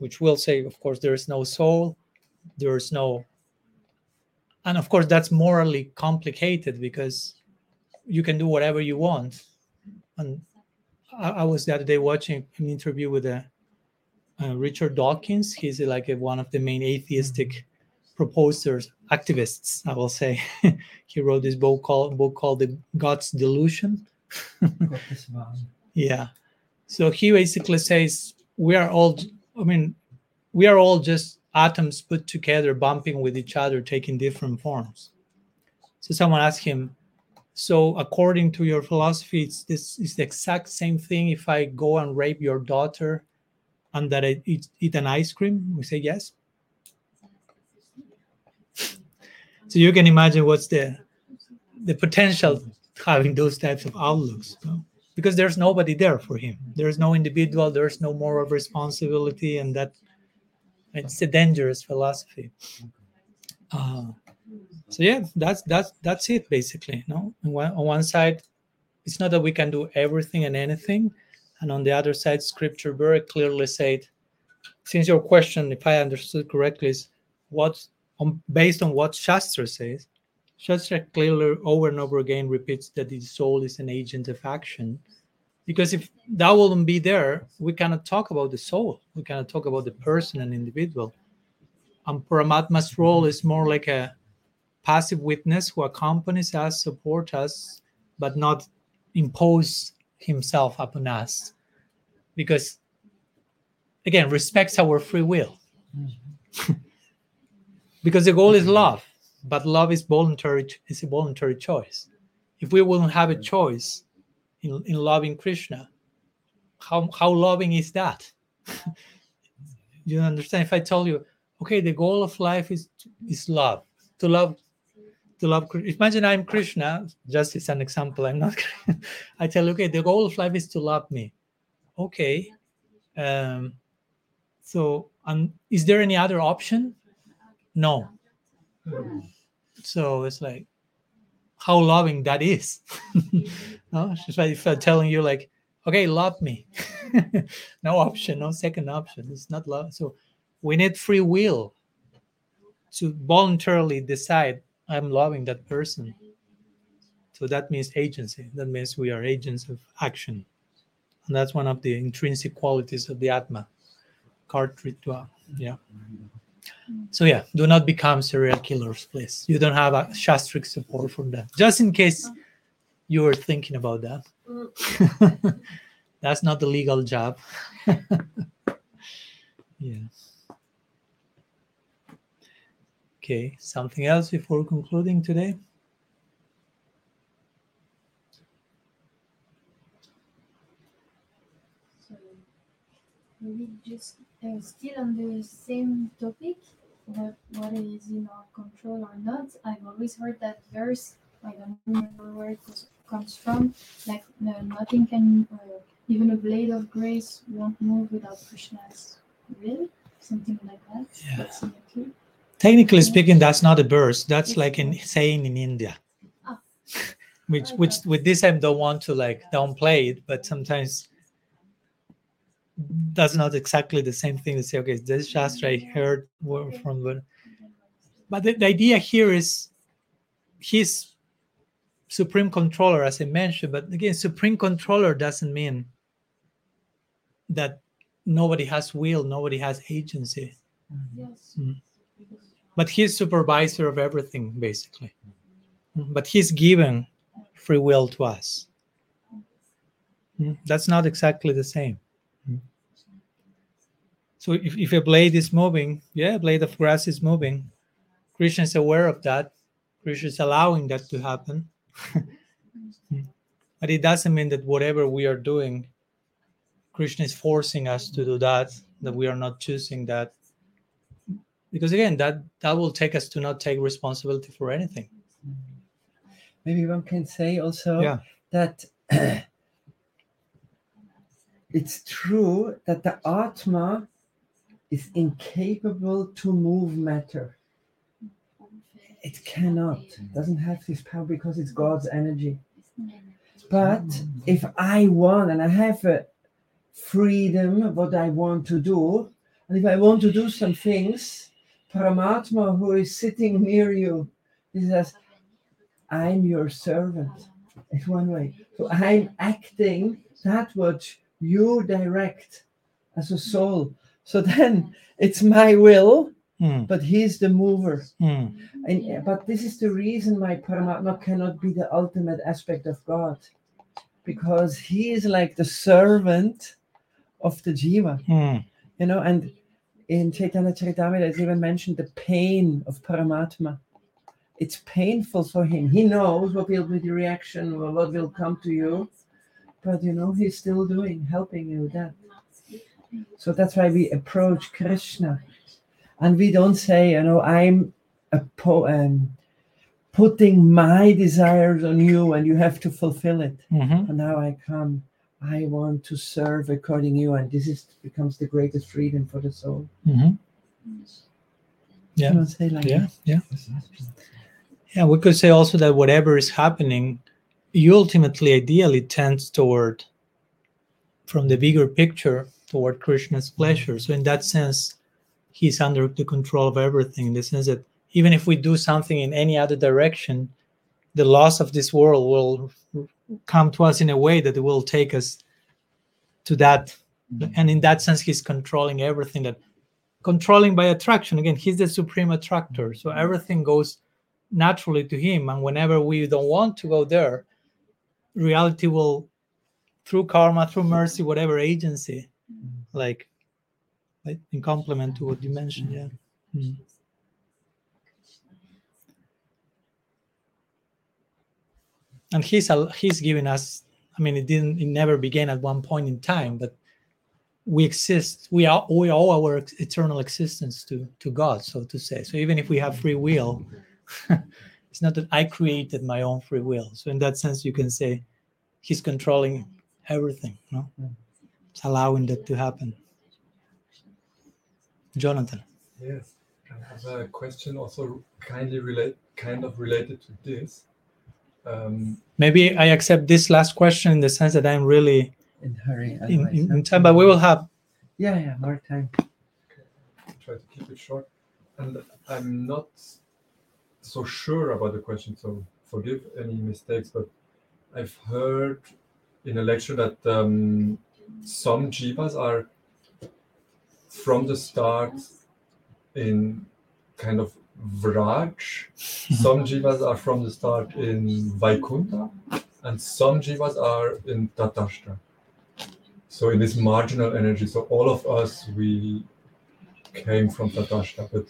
which will say, of course, there is no soul, there is no, and of course, that's morally complicated because you can do whatever you want. And I, I was the other day watching an interview with a, uh, Richard Dawkins. He's like a, one of the main atheistic proposers, activists, I will say. he wrote this book called book called The God's Delusion. Yeah. So he basically says we are all I mean, we are all just atoms put together bumping with each other taking different forms. So someone asked him, so according to your philosophy, it's this is the exact same thing if I go and rape your daughter and that I eat, eat an ice cream? We say yes. So you can imagine what's the the potential having those types of outlooks because there's nobody there for him there's no individual there's no moral responsibility and that it's a dangerous philosophy uh, so yeah that's that's that's it basically no on one, on one side it's not that we can do everything and anything and on the other side scripture very clearly said since your question if i understood correctly is what on, based on what shastra says Shastra clearly over and over again repeats that the soul is an agent of action. Because if that wouldn't be there, we cannot talk about the soul. We cannot talk about the person and individual. And Paramatma's role is more like a passive witness who accompanies us, supports us, but not impose himself upon us. Because again, respects our free will. Mm-hmm. because the goal is mm-hmm. love but love is voluntary is a voluntary choice. If we wouldn't have a choice in, in loving krishna how how loving is that? You understand? If i tell you okay the goal of life is is love to love to love imagine i'm krishna just as an example i'm not i tell you okay the goal of life is to love me okay um so um is there any other option no so it's like how loving that is. no, it's like telling you like, okay, love me. no option, no second option. It's not love. So we need free will to voluntarily decide I'm loving that person. So that means agency. That means we are agents of action. And that's one of the intrinsic qualities of the Atma. Kartritva. Yeah. So yeah, do not become serial killers, please. You don't have a shastric support from that. Just in case you were thinking about that. That's not the legal job. yeah. Okay, something else before concluding today? So maybe just uh, still on the same topic, what is in our control or not. I've always heard that verse. I don't remember where it was, comes from. Like no, nothing can, uh, even a blade of grace won't move without Krishna's will. Something like that. Yeah. Technically speaking, that's not a verse. That's like in saying in India. Ah. which which with this I don't want to like downplay it, but sometimes that's not exactly the same thing to say, okay, this Shastra I heard from the but the, the idea here is he's supreme controller, as I mentioned, but again, supreme controller doesn't mean that nobody has will, nobody has agency. Yes. Mm. But he's supervisor of everything, basically. Mm, But he's given free will to us. Mm, That's not exactly the same. Mm. So if, if a blade is moving, yeah, a blade of grass is moving. Krishna is aware of that. Krishna is allowing that to happen. But it doesn't mean that whatever we are doing, Krishna is forcing us to do that, that we are not choosing that. Because again, that that will take us to not take responsibility for anything. Maybe one can say also Yeah. that it's true that the Atma is incapable to move matter. It cannot, doesn't have this power because it's God's energy. But hmm. if I want and I have a freedom what I want to do, And if I want to do some things, Paramatma, who is sitting near you, he says, I'm your servant. It's one way. So I'm acting that which you direct as a soul. So then it's my will, Mm, but he's the mover. mm, And, but this is the reason why Paramatma cannot be the ultimate aspect of God, because he is like the servant of the jiva, mm, you know. And in Chaitanya Charitamrita, it's even mentioned the pain of Paramatma. It's painful for him. He knows what will be the reaction or what will come to you, but you know he's still doing, helping you with that. So that's why we approach Krishna, and we don't say, you know, I'm a po- um, putting my desires on you, and you have to fulfill it. mhm. And now I come. I want to serve according you, and this is becomes the greatest freedom for the soul. Mhm. Yeah. Like Yeah, that. yeah. Yeah, we could say also that whatever is happening, you ultimately, ideally, tends toward, from the bigger picture, toward Krishna's pleasure. So, in that sense, he's under the control of everything. In the sense that even if we do something in any other direction, the loss of this world will come to us in a way that it will take us to that. Mm-hmm. And in that sense, he's controlling everything that controlling by attraction. Again he's the supreme attractor so mm-hmm. everything goes naturally to him and whenever we don't want to go there reality will through karma through mercy whatever agency mm-hmm. like like in complement to what you mentioned yeah. Mm. And he's he's giving us i mean it didn't it never began at one point in time but we exist we are we owe our eternal existence to to god so to say. So even if we have free will it's not that i created my own free will. So in that sense you can say he's controlling everything no it's allowing that to happen. Jonathan. Yes, I have a question also kindly relate, kind of related to this. Um, maybe i accept this last question in the sense that i'm really In hurry. in, in, in time but we will have Yeah, yeah, more time. Okay. try to keep it short, and I'm not so sure about the question, so forgive any mistakes. But I've heard in a lecture that um, some jivas are from the start in kind of Vraj. Some jivas are from the start in Vaikuntha, and some jivas are in Tatastha. So in this marginal energy, so all of us we came from Tatastha, but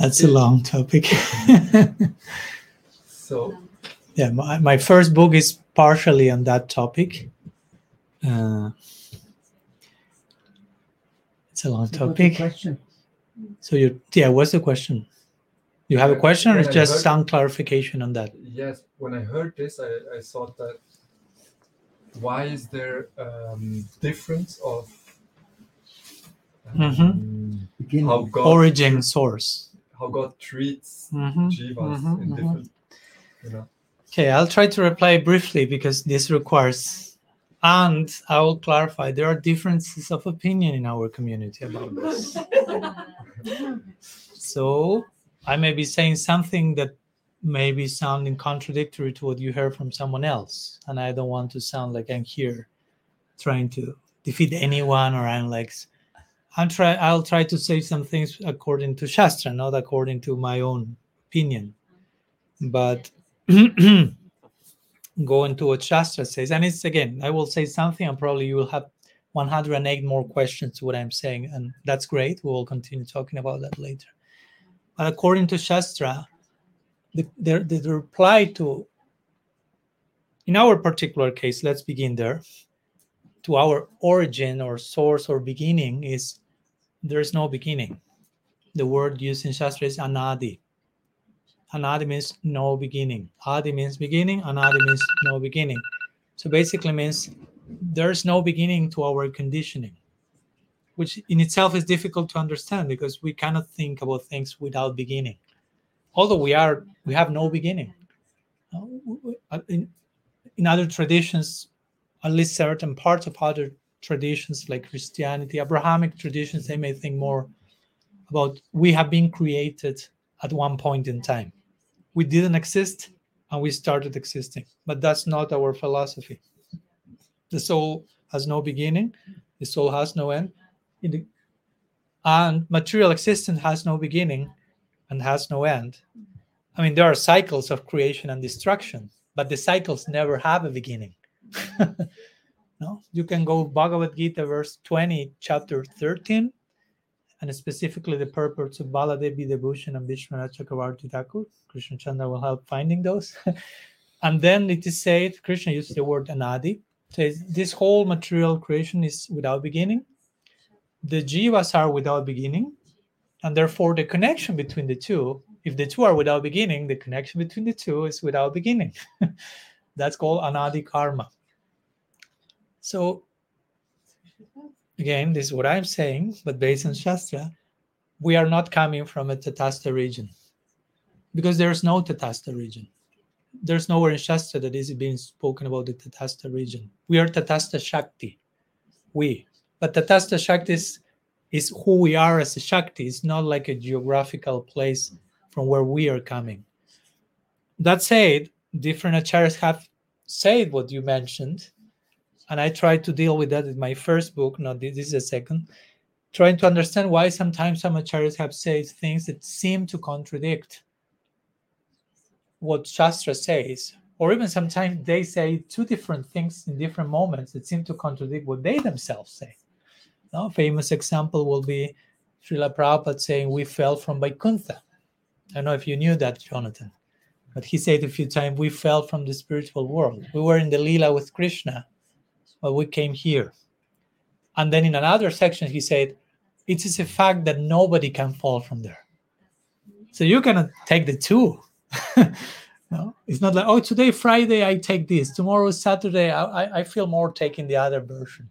that's a long topic so yeah my, my first book is partially on that topic uh, it's a long So what's topic question. So you yeah what's the question? You have a question or when it's just heard- some clarification on that? Yes, when I heard this, I, I thought that why is there um, difference of um, Beginning. how God origin source. how God treats Mhm, jivas mhm, in different, you know. okay i'll try to reply briefly because this requires and i will clarify there are differences of opinion in our community about this So I may be saying something that may be sounding contradictory to what you heard from someone else. And I don't want to sound like I'm here trying to defeat anyone or I'm like I'm try I'll try to say some things according to Shastra, not according to my own opinion. But go into what Shastra says. And it's again, I will say something and probably you will have 108 more questions to what I'm saying. And that's great. We will continue talking about that later. But according to Shastra, the, the, the, reply to, in our particular case, let's begin there, to our origin or source or beginning is there's no beginning. The word used in Shastra is anadi. Anadi means no beginning. Adi means beginning, anadi means no beginning. So basically means there's no beginning to our conditioning which in itself is difficult to understand because we cannot think about things without beginning although we are we have no beginning Uh, in, in other traditions at least certain parts of other traditions like Christianity, Abrahamic traditions, they may think more about we have been created at one point in time. We didn't exist and we started existing, but that's not our philosophy. The soul has no beginning, the soul has no end, the, and material existence has no beginning and has no end. I mean, there are cycles of creation and destruction, but the cycles never have a beginning. no, you can go Bhagavad Gita, verse 20, chapter 13, and specifically the purports of Baladeva Vidyabhushan and Vishwanath Chakravarti Thakur. Krishna Chandra will help finding those. and then it is said, Krishna uses the word anadi, says this whole material creation is without beginning. The jivas are without beginning, and therefore the connection between the two, if the two are without beginning, the connection between the two is without beginning. That's called anadi karma. So again, this is what I'm saying, but based on Shastra, we are not coming from a Tatastha region because there's no Tatastha region. There's nowhere in Shastra that is being spoken about the Tatastha region. We are Tatastha Shakti. We. But Tatastha Shakti is, is who we are as a Shakti. It's not like a geographical place from where we are coming. That said, different acharyas have said what you mentioned, and I tried to deal with that in my first book. Not this is a second, trying to understand why sometimes some acharyas have said things that seem to contradict what Shastra says, or even sometimes they say two different things in different moments that seem to contradict what they themselves say. No, famous example will be Srila Prabhupada saying, We fell from Vaikuntha. I don't know if you knew that, Jonathan, but he said a few times, We fell from the spiritual world. We were in the Leela with Krishna, but we came here. And then in another section, he said, It is a fact that nobody can fall from there. So you cannot take the two no, it's not like oh today Friday I take this, tomorrow Saturday I, I feel more taking the other version.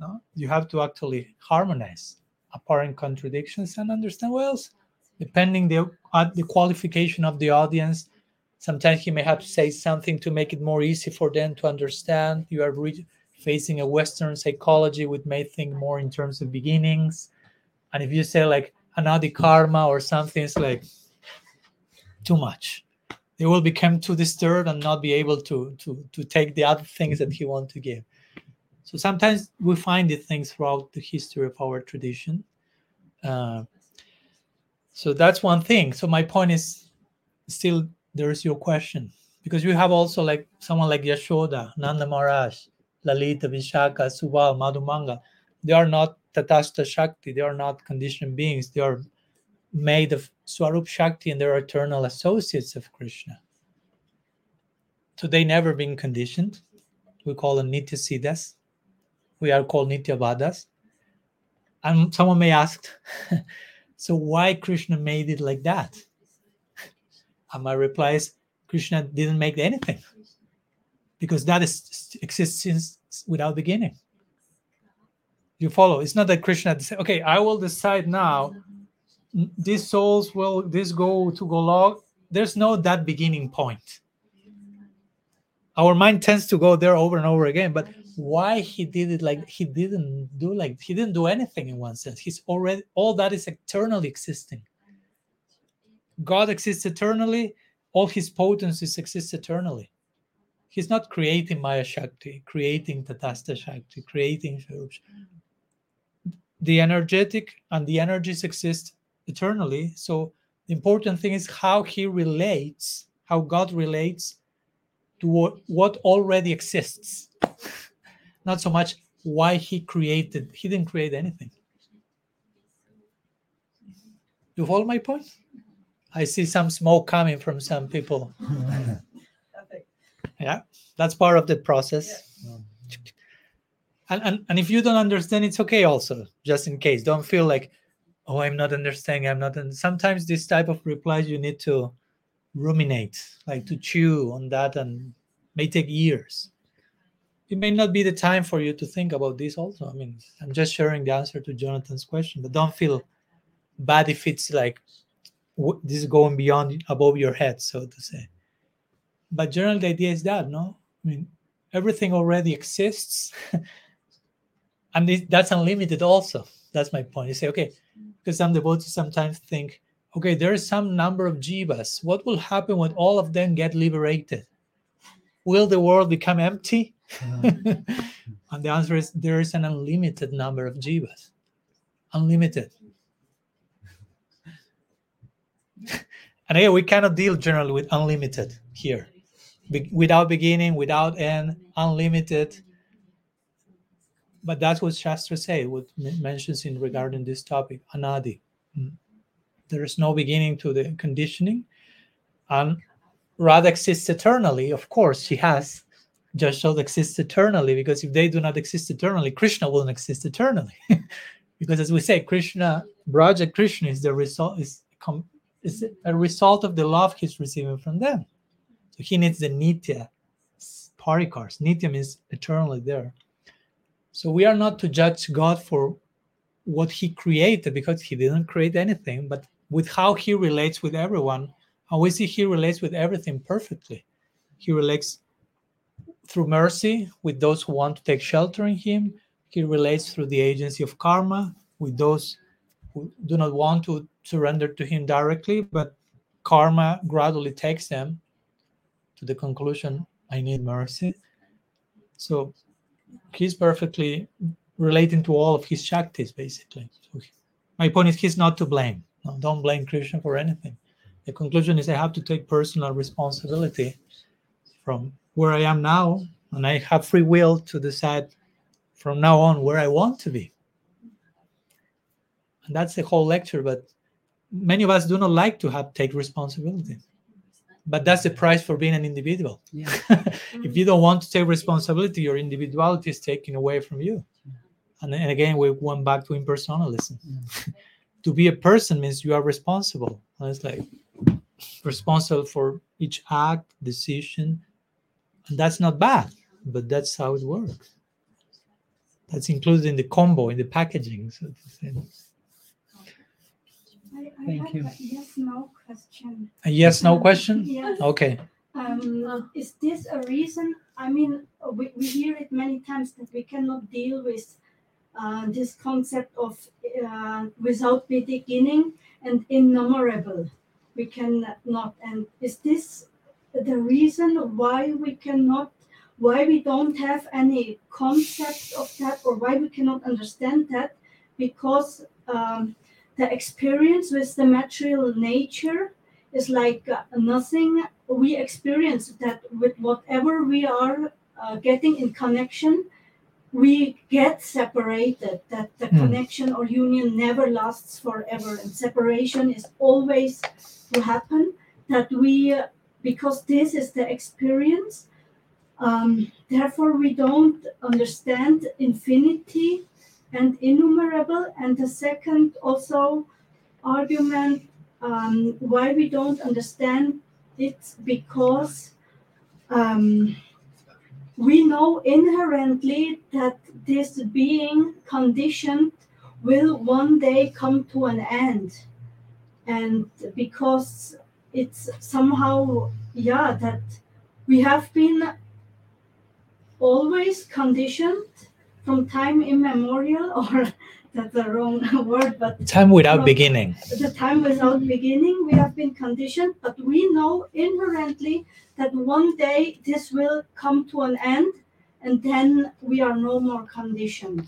No, you have to actually harmonize apparent contradictions and understand well, depending the uh, the qualification of the audience. Sometimes he may have to say something to make it more easy for them to understand. You are re- facing a Western psychology, which may think more in terms of beginnings. And if you say like anadi karma or something, it's like too much. They will become too disturbed and not be able to to to take the other things that he want to give. So sometimes we find these things throughout the history of our tradition. Uh, so that's one thing. So my point is still there's your question. Because you have also like someone like yashoda nanda maharaj lalita vishakha subal madhumanga they are not tatastha shakti they are not conditioned beings they are made of Swarup Shakti and they're eternal associates of Krishna. So they never been conditioned. We call them Nitya Siddhas. We are called Nitya Baddhas. And someone may ask, so why Krishna made it like that? And my reply is, Krishna didn't make anything because that is exists without beginning. You follow? It's not that Krishna said, okay, I will decide now these souls will this go to Golok. There's no that beginning point. Our mind tends to go there over and over again, but why he did it like he didn't do like he didn't do anything in one sense. He's already all that is eternally existing. God exists eternally, all his potencies exist eternally. He's not creating Maya Shakti, creating Tatastha Shakti, creating mm-hmm. The energetic and the energies exist eternally. So the important thing is how he relates, how God relates to what, what already exists. Not so much why he created, he didn't create anything. Do you follow my point? Mm-hmm. I see some smoke coming from some people. yeah, that's part of the process. And, and, and if you don't understand, it's okay also, just in case. Don't feel like oh i'm not understanding i'm not and sometimes this type of replies you need to ruminate like to chew on that and may take years it may not be the time for you to think about this also i mean i'm just sharing the answer to jonathan's question but don't feel bad if it's like this is going beyond above your head so to say but generally the idea is that no i mean everything already exists and that's unlimited also. That's my point. You say, okay, because some devotees sometimes think, okay, there is some number of jivas. What will happen when all of them get liberated? Will the world become empty? and the answer is there is an unlimited number of jivas. Unlimited. and again, we cannot deal generally with unlimited here. Be- without beginning, without end, unlimited. But that's what Shastra say, what m- mentions in regarding this topic, anadi. Mm. There is no beginning to the conditioning. And Radha exists eternally. Of course, she has. Jashoda exists eternally because if they do not exist eternally, Krishna wouldn't exist eternally. because as we say, Krishna, Braja Krishna is the result is is a result of the love he's receiving from them. So he needs the nitya parikars. Nitya means eternally there. So we are not to judge God for what he created because he didn't create anything, but with how he relates with everyone. And we see he relates with everything perfectly. He relates through mercy with those who want to take shelter in him. He relates through the agency of karma with those who do not want to surrender to him directly, but karma gradually takes them to the conclusion I need mercy. So he's perfectly relating to all of his shaktis, basically. So he- my point is he's not to blame. No, don't blame Krishna for anything. The conclusion is I have to take personal responsibility from where I am now, and I have free will to decide from now on where I want to be. And that's the whole lecture. But many of us do not like to have take responsibility. But that's the price for being an individual. Yeah. if you mm-hmm. don't want to take responsibility, your individuality is taken away from you. And, and again, we went back to impersonalism. to be a person means you are responsible. And it's like responsible for each act, decision. And that's not bad, but that's how it works. That's included in the combo, in the packaging. So to say. I, I Thank have you. a yes no question. A yes no question? Yes. Okay. Um, is this a reason? I mean, we, we hear it many times that we cannot deal with uh, this concept of uh, without beginning and innumerable. We cannot. And is this the reason why we cannot, why we don't have any concept of that, or why we cannot understand that? Because um, the experience with the material nature is like uh, nothing we experience that with whatever we are uh, getting in connection we get separated that the Hmm. connection or union never lasts forever and separation is always to happen that we uh, because this is the experience um, therefore we don't understand infinity and innumerable and the second also argument um, why we don't understand it because um, we know inherently that this being conditioned will one day come to an end. And because it's somehow yeah that we have been always conditioned from time immemorial or that's the wrong word but Time without beginning. the time without beginning we have been conditioned but we know inherently that one day this will come to an end and then we are no more conditioned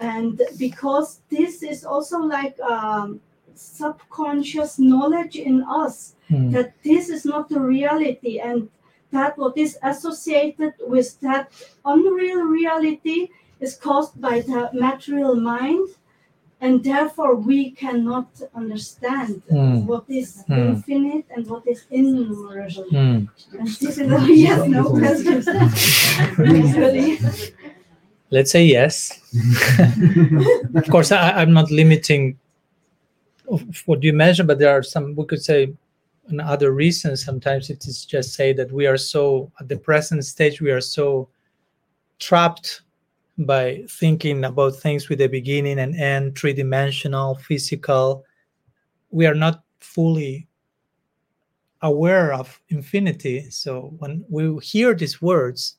and because this is also like um, subconscious knowledge in us Hmm. that this is not the reality and that what is associated with that unreal reality is caused by the material mind and therefore we cannot understand Hmm. what is Hmm. infinite and what is innumerable Hmm. and this is a yes no question actually Let's say yes. of course, I, I'm not limiting of what you mentioned, but there are some, we could say, and other reasons. Sometimes it is just say that we are so, at the present stage, we are so trapped by thinking about things with a beginning and end, three dimensional, physical. We are not fully aware of infinity. So when we hear these words,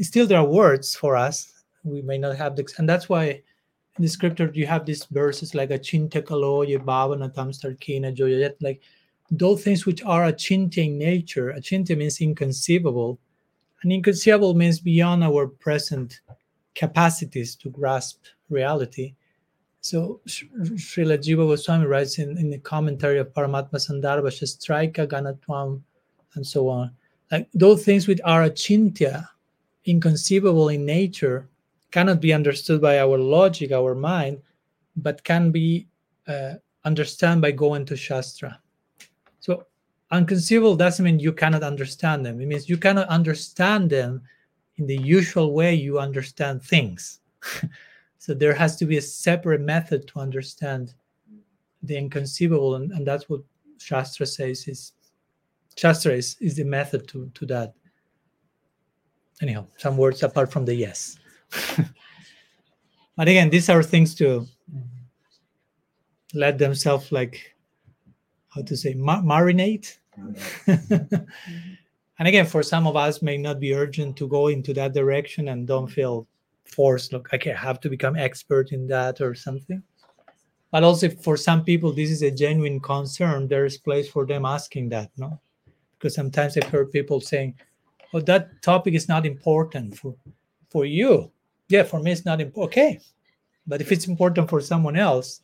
still there are words for us we may not have the and that's why in the scripture you have these verses like achinte kalo ye bhavana tamstar kina joyat like those things which are achinte in nature a achinte means inconceivable. And inconceivable means beyond our present capacities to grasp reality. So Srila Jiva Goswami writes in, in the commentary of Paramatma Sandarbha Shastraika Ganatwam and so on. Like those things which are achintya inconceivable in nature cannot be understood by our logic, our mind, but can be uh, understood by going to Shastra. So, unconceivable doesn't mean you cannot understand them. It means you cannot understand them in the usual way you understand things. so, there has to be a separate method to understand the inconceivable, and, and that's what Shastra says is Shastra is, is the method to, to that. Anyhow, some words apart from the yes. but again, these are things to let themselves like how to say ma- marinate. and again, for some of us, may not be urgent to go into that direction and don't feel forced. Look, okay, I have to become expert in that or something. But also, for some people, this is a genuine concern. There is place for them asking that, no? Because sometimes I've heard people saying, "Oh, that topic is not important for for you." Yeah, for me, it's not. Okay, but if it's important for someone else,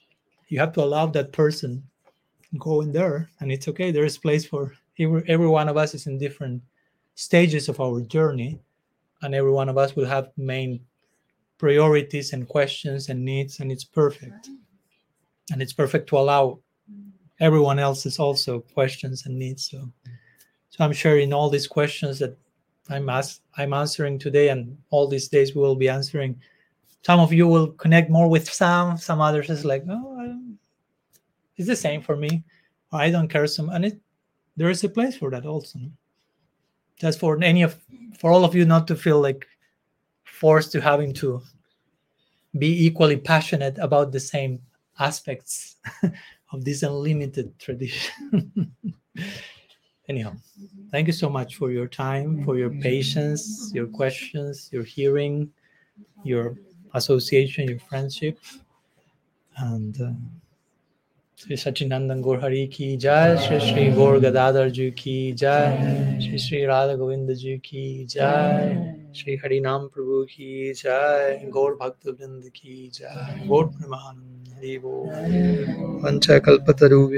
you have to allow that person go in there, and it's okay. There is place for every, every one of us is in different stages of our journey, and every one of us will have main priorities and questions and needs, and it's perfect. And it's perfect to allow everyone else's also questions and needs. So, so I'm sharing all these questions that I'm ask, I'm answering today, and all these days we will be answering. Some of you will connect more with some. Some others is like, oh, it's the same for me. I don't care some, and it there is a place for that also. Just for any of for all of you not to feel like forced to having to be equally passionate about the same aspects of this unlimited tradition. Anyhow, thank you so much for your time, for your patience, your questions, your hearing, your association, your friendship. And uh, Sri Sachinandan Gaur Hari ki jai, Sri Sri Gaur Gadadhar ji ki jai, Sri Sri Radha Govinda ji ki jai, Sri Harinam Prabhu ki jai, Gaur Bhakta Vrind ki jai, Gaur Premanande Hari Bol. Vancha Kalpataru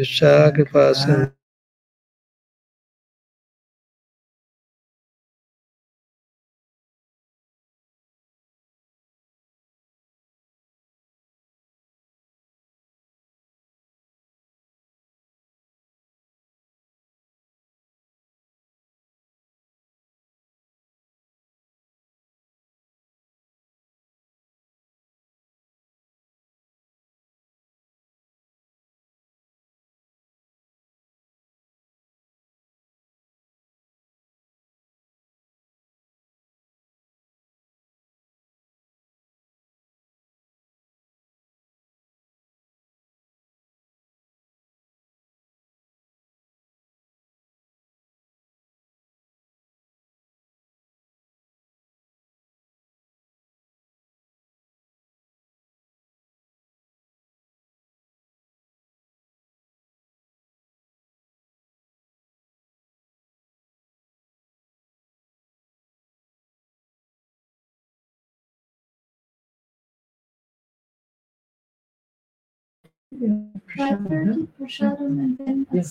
Kripa Sindhu. Prasadam and then Yes.